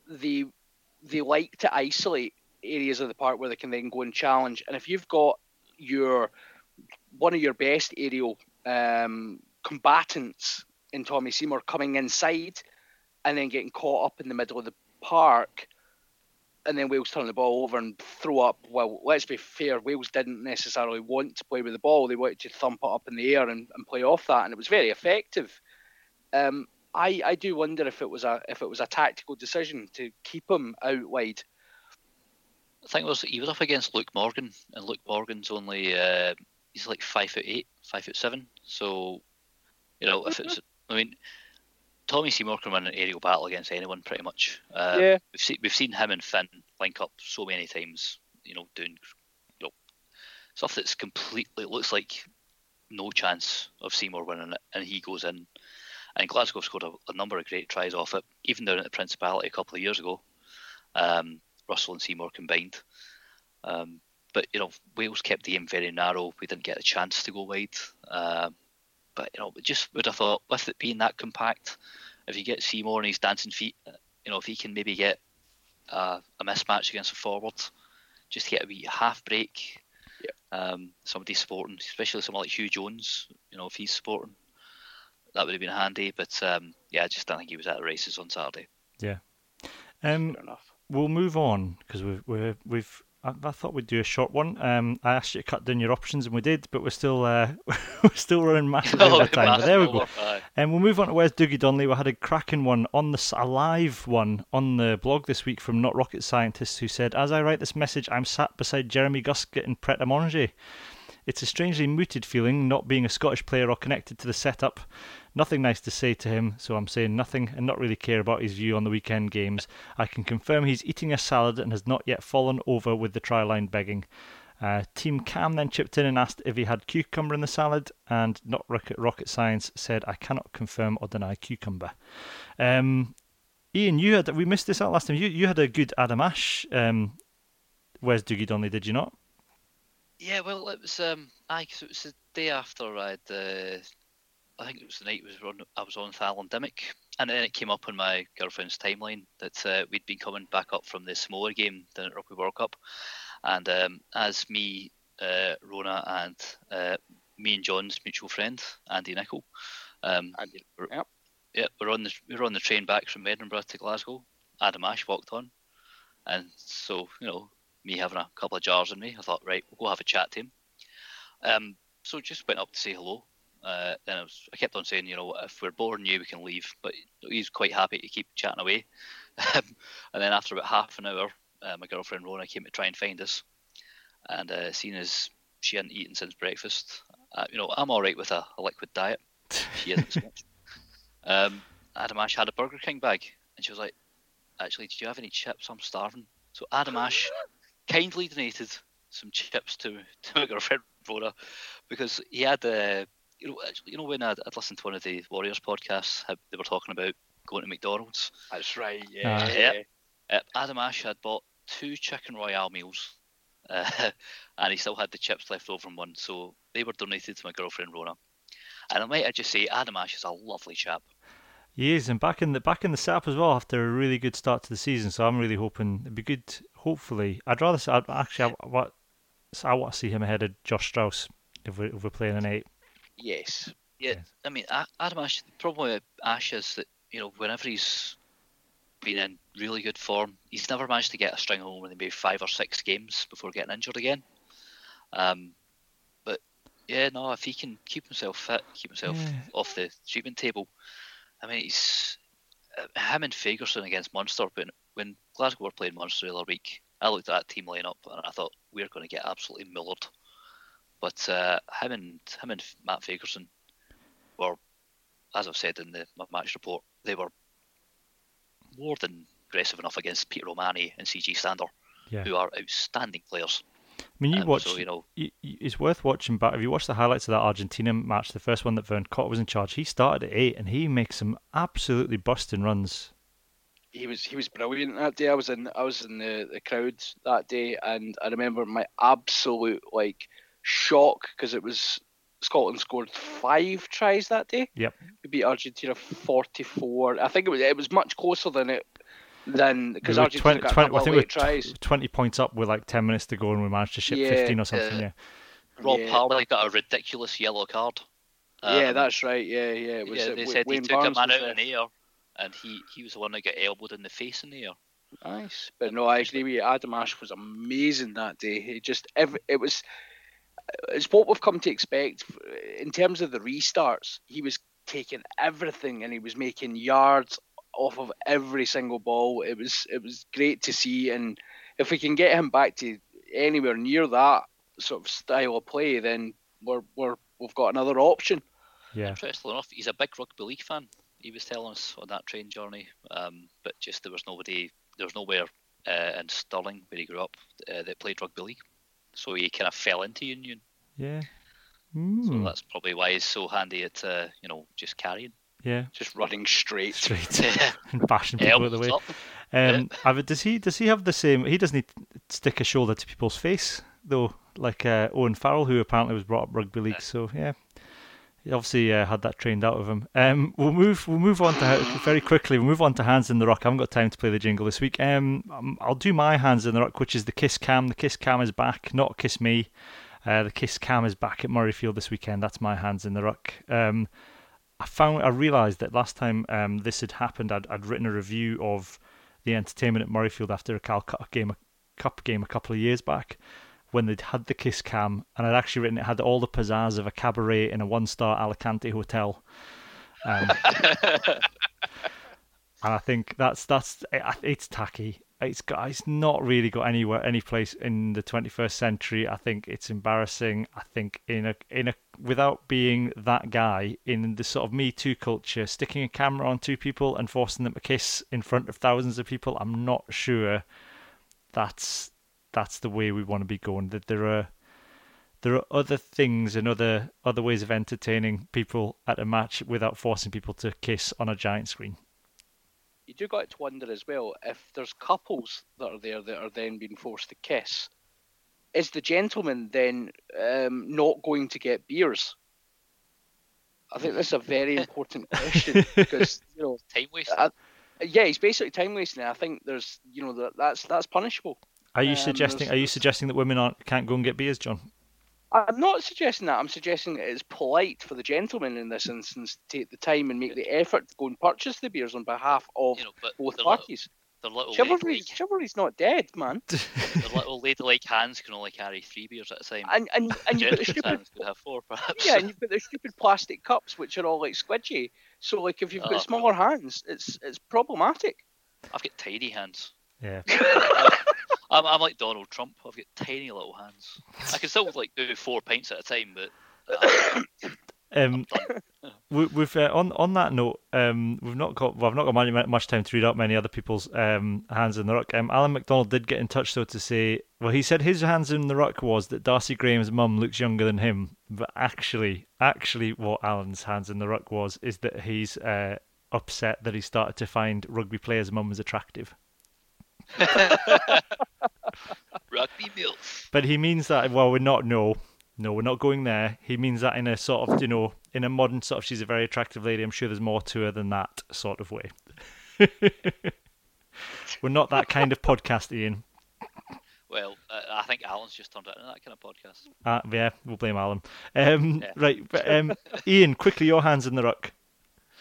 they they like to isolate areas of the park where they can then go and challenge. And if you've got your one of your best aerial um, combatants in Tommy Seymour coming inside and then getting caught up in the middle of the park. And then Wales turn the ball over and throw up. Well, let's be fair, Wales didn't necessarily want to play with the ball. They wanted to thump it up in the air and, and play off that, and it was very effective. Um, I, I do wonder if it was a if it was a tactical decision to keep him out wide. I think was he was up against Luke Morgan, and Luke Morgan's only uh, he's like five foot eight, five foot seven. So, you know, if it's I mean, Tommy Seymour can win an aerial battle against anyone pretty much. Uh, Yeah. we've seen we've seen him and Finn link up so many times. You know, doing you know stuff that's completely looks like no chance of Seymour winning it, and he goes in. And Glasgow scored a, a number of great tries off it, even down at the Principality a couple of years ago. Um, Russell and Seymour combined. Um, but you know, Wales kept the game very narrow. We didn't get a chance to go wide. Um, but you know, just would have thought with it being that compact, if you get Seymour and his dancing feet, uh, you know, if he can maybe get uh, a mismatch against a forward, just get a wee half break. Um, somebody supporting, especially someone like Huw Jones, you know, if he's supporting, that would have been handy. But um, yeah, I just don't think he was at the races on Saturday. Yeah. Um, enough. we'll move on because we've we've, we've I, I thought we'd do a short one. Um, I asked you to cut down your options, and we did, but we're still uh, we're still running massively over time. But there we go. And we'll move on to where's Dougie Donnelly. We had a cracking one on the s- a live one on the blog this week from Not Rocket Scientists, who said, "As I write this message, I'm sat beside Jeremy Guscott in Pret a Manger. It's a strangely muted feeling not being a Scottish player or connected to the setup. Nothing nice to say to him, so I'm saying nothing and not really care about his view on the weekend games. I can confirm he's eating a salad and has not yet fallen over with the try line begging. Uh, Team Cam then chipped in and asked if he had cucumber in the salad, and not rocket, rocket Science said, "I cannot confirm or deny cucumber." Um, Iain, you had we missed this out last time. You you had a good Adam Ashe. Um, where's Dougie Donnelly? Did you not? Yeah, well, it was um, I it was the day after I'd, uh, I think it was the night was on, I was on Thalandemic, and then it came up on my girlfriend's timeline that uh, we'd been coming back up from the Samoa game, the Rugby World Cup, and um, as me, uh, Rona, and uh, me and John's mutual friend Andy Nicol, um, And, we're, yeah, we're on the we were on the train back from Edinburgh to Glasgow. Adam Ashe walked on, and so you know me having a couple of jars in me, I thought, right, we'll go have a chat to him. Um, so just went up to say hello. Uh, then I, was, I kept on saying, you know, if we're boring you, we can leave. But he's quite happy to keep chatting away. And then after about half an hour, uh, my girlfriend Rona came to try and find us. And uh, seeing as she hadn't eaten since breakfast, uh, you know, I'm all right with a, a liquid diet. She isn't so much. Um, Adam Ashe had a Burger King bag, and she was like, "Actually, did you have any chips? I'm starving." So Adam Ashe kindly donated some chips to to my girlfriend Rona because he had uh, you know you know when I'd, I'd listened to one of the Warriors podcasts, how they were talking about going to McDonald's. That's right. Yeah. Uh, yeah. Uh, Adam Ashe had bought two chicken royale meals, uh, and he still had the chips left over from one, so they were donated to my girlfriend Rona. And I might I just say, Adam Ashe is a lovely chap. He is, and back in the back in the setup as well after a really good start to the season. So I'm really hoping it'd be good. Hopefully, I'd rather I'd, actually I, what I want to see him ahead of Josh Strauss if we're, if we're playing an eight. Yes. Yeah, Yes. I mean, A- Adam Ashe. The problem with Ashe is that you know whenever he's been in really good form, he's never managed to get a string home in maybe five or six games before getting injured again. Um, but yeah, no, if he can keep himself fit, keep himself Yeah. off the treatment table, I mean, he's uh, him and Fagerson against Munster. But when Glasgow were playing Munster the other week, I looked at that team lineup and I thought we're going to get absolutely mullered. But uh, him and him and Matt Fagerson were, as I've said in the match report, they were more than aggressive enough against Peter O'Mahony and CJ Stander, Yeah. who are outstanding players. I mean, you Um, watch. so you know, y- y- it's worth watching back. If you watch the highlights of that Argentina match, the first one that Vern Cott was in charge, he started at eight and he makes some absolutely busting runs. he was he was brilliant that day. I was in I was in the, the crowd that day, and I remember my absolute like shock because it was Scotland scored five tries that day. Yep. We beat Argentina forty four. I think it was it was much closer than it than because We were Argentina 20 got a 20 couple I think we were tries. 20 points up with like 10 minutes to go and we managed to ship Yeah, 15 or something. uh, yeah. Rob Yeah. Parley got a ridiculous yellow card yeah, Um, that's right. Yeah, yeah. It was, yeah, they Wa- said Wayne he took Barnes a man out there. in the air, and he, he was the one that got elbowed in the face in the air. Nice, but no, I agree with you. Adam Ashe was amazing that day. He just every it was it's what we've come to expect in terms of the restarts. He was taking everything and he was making yards off of every single ball. It was it was great to see, and if we can get him back to anywhere near that sort of style of play, then we're we're we've got another option. Yeah. Interestingly enough, he's a big rugby league fan. He was telling us on that train journey, um, but just there was nobody, there was nowhere uh, in Stirling where he grew up uh, that played rugby league, so he kind of fell into Union. Yeah. So Mm, that's probably why he's so handy at uh, you know just carrying. yeah. Just running straight. Straight Yeah. and bashing people out of the way. up. Um, Avid, does he does he have the same? He doesn't need to stick a shoulder to people's face though, like uh, Owen Farrell, who apparently was brought up rugby league. So yeah, he obviously uh, had that trained out of him. Um, we'll move we'll move on to very quickly. We'll move on to hands in the ruck. I haven't got time to play the jingle this week. Um, um, I'll do my hands in the ruck, which is the kiss cam. The kiss cam is back, not kiss me. Uh, the kiss cam is back at Murrayfield this weekend. That's my hands in the ruck. Um, I found I realised that last time um, this had happened, I'd, I'd written a review of the entertainment at Murrayfield after a Calcutta game, a cup game a couple of years back, when they'd had the kiss cam, and I'd actually written it had all the pizzazz of a cabaret in a one-star Alicante hotel. Um, and I think that's that's it- it's tacky. It's got it's not really got anywhere any place in the 21st century. I think it's embarrassing. I think in a in a without being that guy in the sort of Me Too culture, sticking a camera on two people and forcing them to kiss in front of thousands of people. I'm not sure that's that's the way we want to be going. That there are there are other things and other other ways of entertaining people at a match without forcing people to kiss on a giant screen. you do got to wonder as well if there's couples that are there that are then being forced to kiss. Is the gentleman then um, not going to get beers? I think that's a very important question because you know, Time waste. I, yeah, he's basically time wasting. I think there's you know that that's that's punishable. Are you Um, suggesting? Are you suggesting that women aren't can't go and get beers, John? I'm not suggesting that. I'm suggesting that it's polite for the gentleman in this instance to take the time and make the effort to go and purchase the beers on behalf of you know, but both the little, parties. the little Chivalry, lady, chivalry's not dead, man. the little lady-like hands can only carry three beers at a time. And and and you've got the stupid hands could have four, perhaps. Yeah, and you've got the stupid plastic cups which are all like squidgy. So like if you've got Oh. smaller hands, it's it's problematic. I've got tiny hands. Yeah. I'm, I'm like Donald Trump. I've got tiny little hands. I can still like do four pints at a time, but uh, Um, we, we've uh, on on that note, um, we've not got well, I've not got many, much time to read out many other people's um, hands in the ruck. Um, Alan McDonald did get in touch though to say, well, he said his hands in the ruck was that Darcy Graham's mum looks younger than him, but actually, actually, what Alan's hands in the ruck was is that he's uh, upset that he started to find rugby players' mums attractive. rugby milf. But he means that well, we're not no, no, we're not going there. He means that in a sort of you know, in a modern sort of she's a very attractive lady. I'm sure there's more to her than that sort of way. we're not that kind of podcast, Iain. Well, uh, I think Alan's just turned it into that kind of podcast. Uh, yeah, we'll blame Alan. Um, Yeah. Right, but, um, Iain, quickly, your hands in the ruck.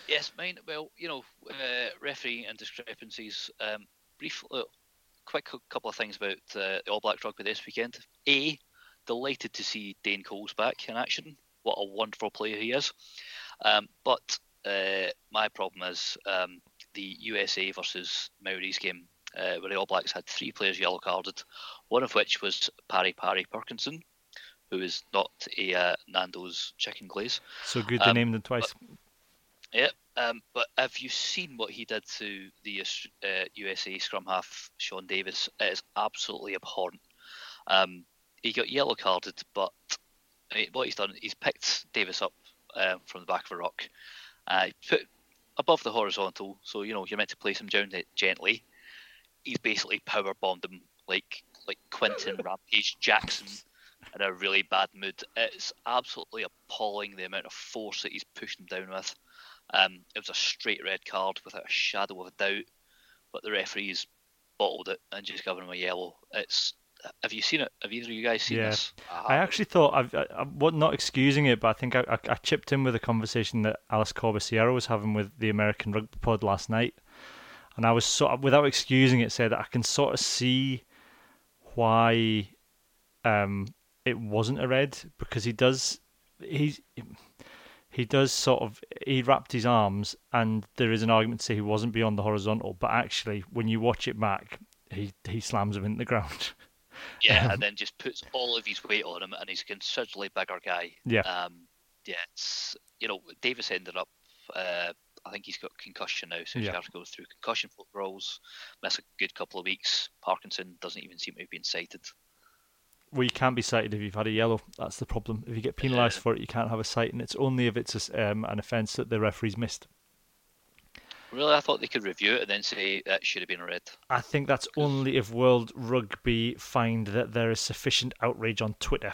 Yes, mine. Well, you know, uh, referee and discrepancies. Um, brief, uh, quick couple of things about uh, the All Blacks rugby this weekend. A, delighted to see Dane Coles back in action. What a wonderful player he is. Um, but uh, my problem is um, the USA versus Maoris game, uh, where the All Blacks had three players yellow carded, one of which was Pari Pari Parkinson, who is not a uh, Nando's chicken glaze. So good they Um, named them twice. Yep. Um, but have you seen what he did to the uh, USA scrum half Sean Davis? It is absolutely abhorrent. Um, he got yellow carded, but what he's done, he's picked Davis up uh, from the back of a ruck, uh, he put above the horizontal, so you know you're meant to place him down it gently. He's basically power bombed him like like Quinton Rampage Jackson in a really bad mood. It's absolutely appalling the amount of force that he's pushed him down with. Um, it was a straight red card without a shadow of a doubt, but the referees bottled it and just given him a yellow. It's have you seen it? Have either of you guys seen Yeah. this? I actually thought I've, I, I'm what- not excusing it, but I think I, I, I chipped in with a conversation that Alex Corbisiero was having with the American Rugby Pod last night, and I was sort of, without excusing it, said that I can sort of see why um, it wasn't a red because he does he's he does sort of he wrapped his arms, and there is an argument to say he wasn't beyond the horizontal, but actually when you watch it back, he he slams him into the ground. Yeah, and then just puts all of his weight on him, and he's a considerably bigger guy. Yeah. Um, yeah, it's you know Davis ended up. Uh, I think he's got concussion now, so he's Yeah. got to go through concussion protocols. Miss a good couple of weeks. Parkinson doesn't even seem to have been cited. Well, you can't be cited if you've had a yellow. That's the problem. If you get penalised for it, you can't have a and it's only if it's a um, an offence that the referee's missed. Really, I thought they could review it and then say that should have been a red. I think that's only if World Rugby find that there is sufficient outrage on Twitter.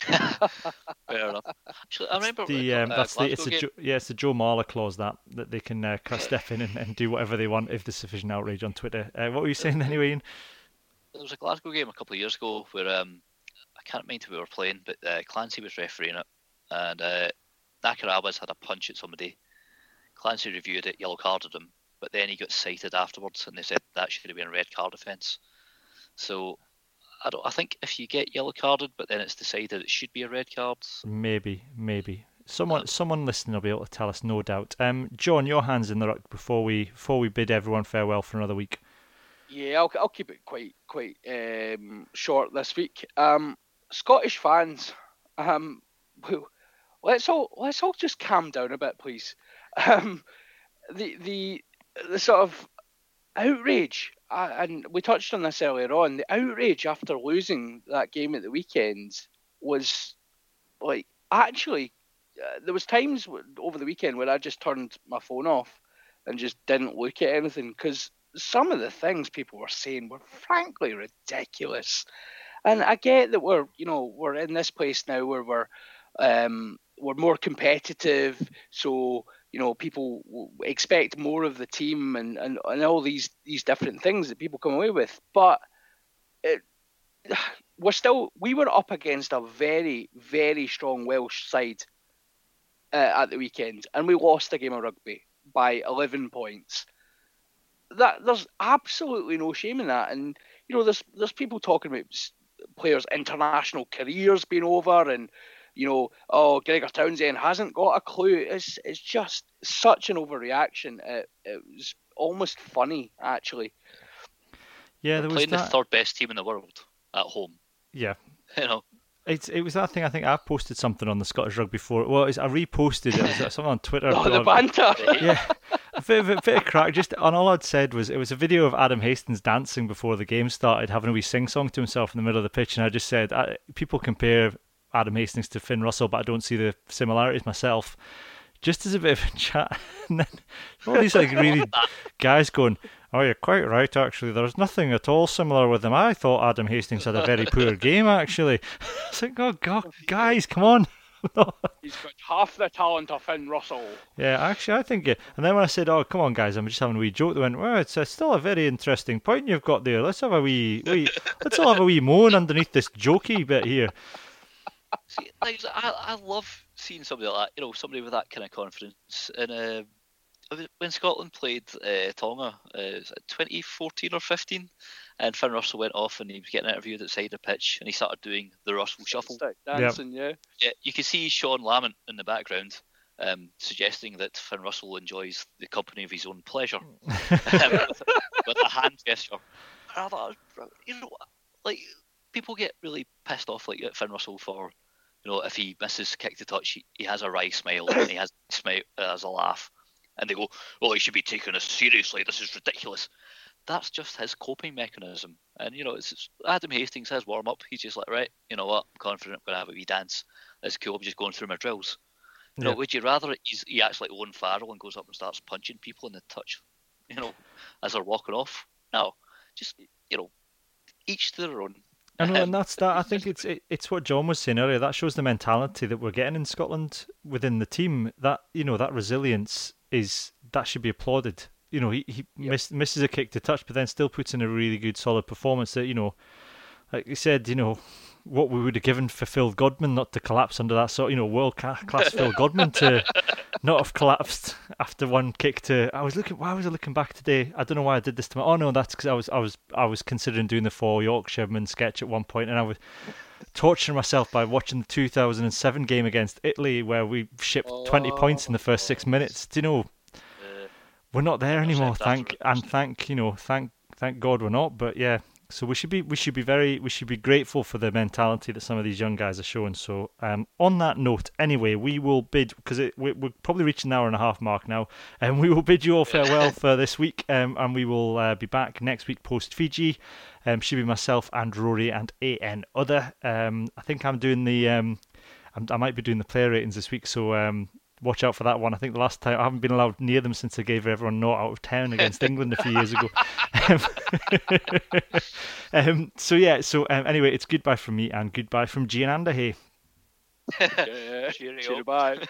Fair enough. Actually, I remember The uh, um, that's the it's a jo- yeah it's the Joe Marler clause that that they can uh, step in and, and do whatever they want if there's sufficient outrage on Twitter. Uh, what were you saying anyway? Iain? There was a Glasgow game a couple of years ago where um, I can't mind who we were playing, but uh, Clancy was refereeing it, and uh, Nakarawa's had a punch at somebody. Clancy reviewed it, yellow carded him, but then he got cited afterwards, and they said that should have been a red card offence. So I don't. I think if you get yellow carded, but then it's decided it should be a red card. Maybe, maybe someone someone listening will be able to tell us, no doubt. Um, John, your hands in the ruck before we before we bid everyone farewell for another week. Yeah, I'll, I'll keep it quite quite um, short this week. Um, Scottish fans, um, let's all let's all just calm down a bit, please. Um, the the the sort of outrage, uh, and we touched on this earlier on. The outrage after losing that game at the weekend was like actually uh, there was times over the weekend where I just turned my phone off and just didn't look at anything because some of the things people were saying were frankly ridiculous. And I get that we're, you know, we're in this place now where we're, um, we're more competitive, so you know people expect more of the team and, and, and all these these different things that people come away with. But it, we're still we were up against a very very strong Welsh side uh, at the weekend, and we lost a game of rugby by 11 points. That there's absolutely no shame in that, and you know there's there's people talking about players' international careers being over, and you know oh Gregor Townsend hasn't got a clue. It's it's just such an overreaction. It, it was almost funny actually. Yeah, We're there was playing the third best team in the world at home. Yeah, You know, It's it was that thing. I think I posted something on the Scottish Rugby Forum. Well, it's, I reposted it. It was something on Twitter. Oh, the banter. yeah, a bit, of, a bit of crack. Just and all I'd said was it was a video of Adam Hastings dancing before the game started, having a wee sing song to himself in the middle of the pitch, and I just said I, people compare Adam Hastings to Finn Russell, but I don't see the similarities myself. Just as a bit of a chat, and then all these like really guys going, "Oh, you're quite right. Actually, there's nothing at all similar with him. I thought Adam Hastings had a very poor game. Actually, it's like, oh god, guys, come on." He's got half the talent of Finn Russell. Yeah, actually, I think. It, and then when I said, "Oh, come on, guys," I'm just having a wee joke. They went, "Well, it's uh, still a very interesting point you've got there. Let's have a wee, wee let's all have a wee moan underneath this jokey bit here." See, like, I, I love seeing somebody like that, you know, somebody with that kind of confidence. And uh, when Scotland played uh, Tonga, uh, was it 2014 or 15, and Finn Russell went off and he was getting interviewed outside the pitch, and he started doing the Russell shuffle. Stick dancing, yeah. Yeah, you can see Sean Lamont in the background. Um, suggesting that Finn Russell enjoys the company of his own pleasure um, with, with a hand gesture. And I thought, you know, like people get really pissed off like at Finn Russell for, you know, if he misses kick to touch, he, he has a wry smile and he has smile as a laugh, and they go, "Oh, he should be taken as seriously. This is ridiculous." That's just his coping mechanism, and you know, it's, it's Adam Hastings has warm up. He's just like, right, you know what? I'm confident. I'm gonna have a wee dance. It's cool. I'm just going through my drills. You know, Yeah. would you rather he acts like Owen Farrell and goes up and starts punching people in the touch, you know, as they're walking off? No, just you know, each to their own. I know, Um, and that's that. I think it's it, it's what John was saying earlier. That shows the mentality that we're getting in Scotland within the team. That you know that resilience is that should be applauded. You know, he he miss, misses a kick to touch, but then still puts in a really good, solid performance. That you know, like you said, you know, what we would have given for Phil Godman not to collapse under that sort, you know, world class Phil Godman to not have collapsed after one kick. To I was looking, why was I looking back today? I don't know why I did this to my. Oh no, that's because I was I was I was considering doing the four Yorkshiremen sketch at one point, and I was torturing myself by watching the 2007 game against Italy where we shipped 20 points in the first six oh, minutes. Do you know? We're not there anymore. Thank and thank you know thank thank God we're not. But yeah, so we should be we should be very we should be grateful for the mentality that some of these young guys are showing. So um, on that note, anyway, we will bid because it we, are probably reaching an hour and a half mark now, and we will bid you all farewell for this week, um, and we will uh, be back next week post Fiji. Um, should be myself and Rory and an other. Um, I think I'm doing the. Um, i might be doing the player ratings this week, so um, watch out for that one. I think the last time I haven't been allowed near them since I gave everyone naught out of ten against England a few years ago. um, so yeah, so um, anyway, it's goodbye from me and goodbye from Giananda. Hey. yeah, Cheerio. Bye.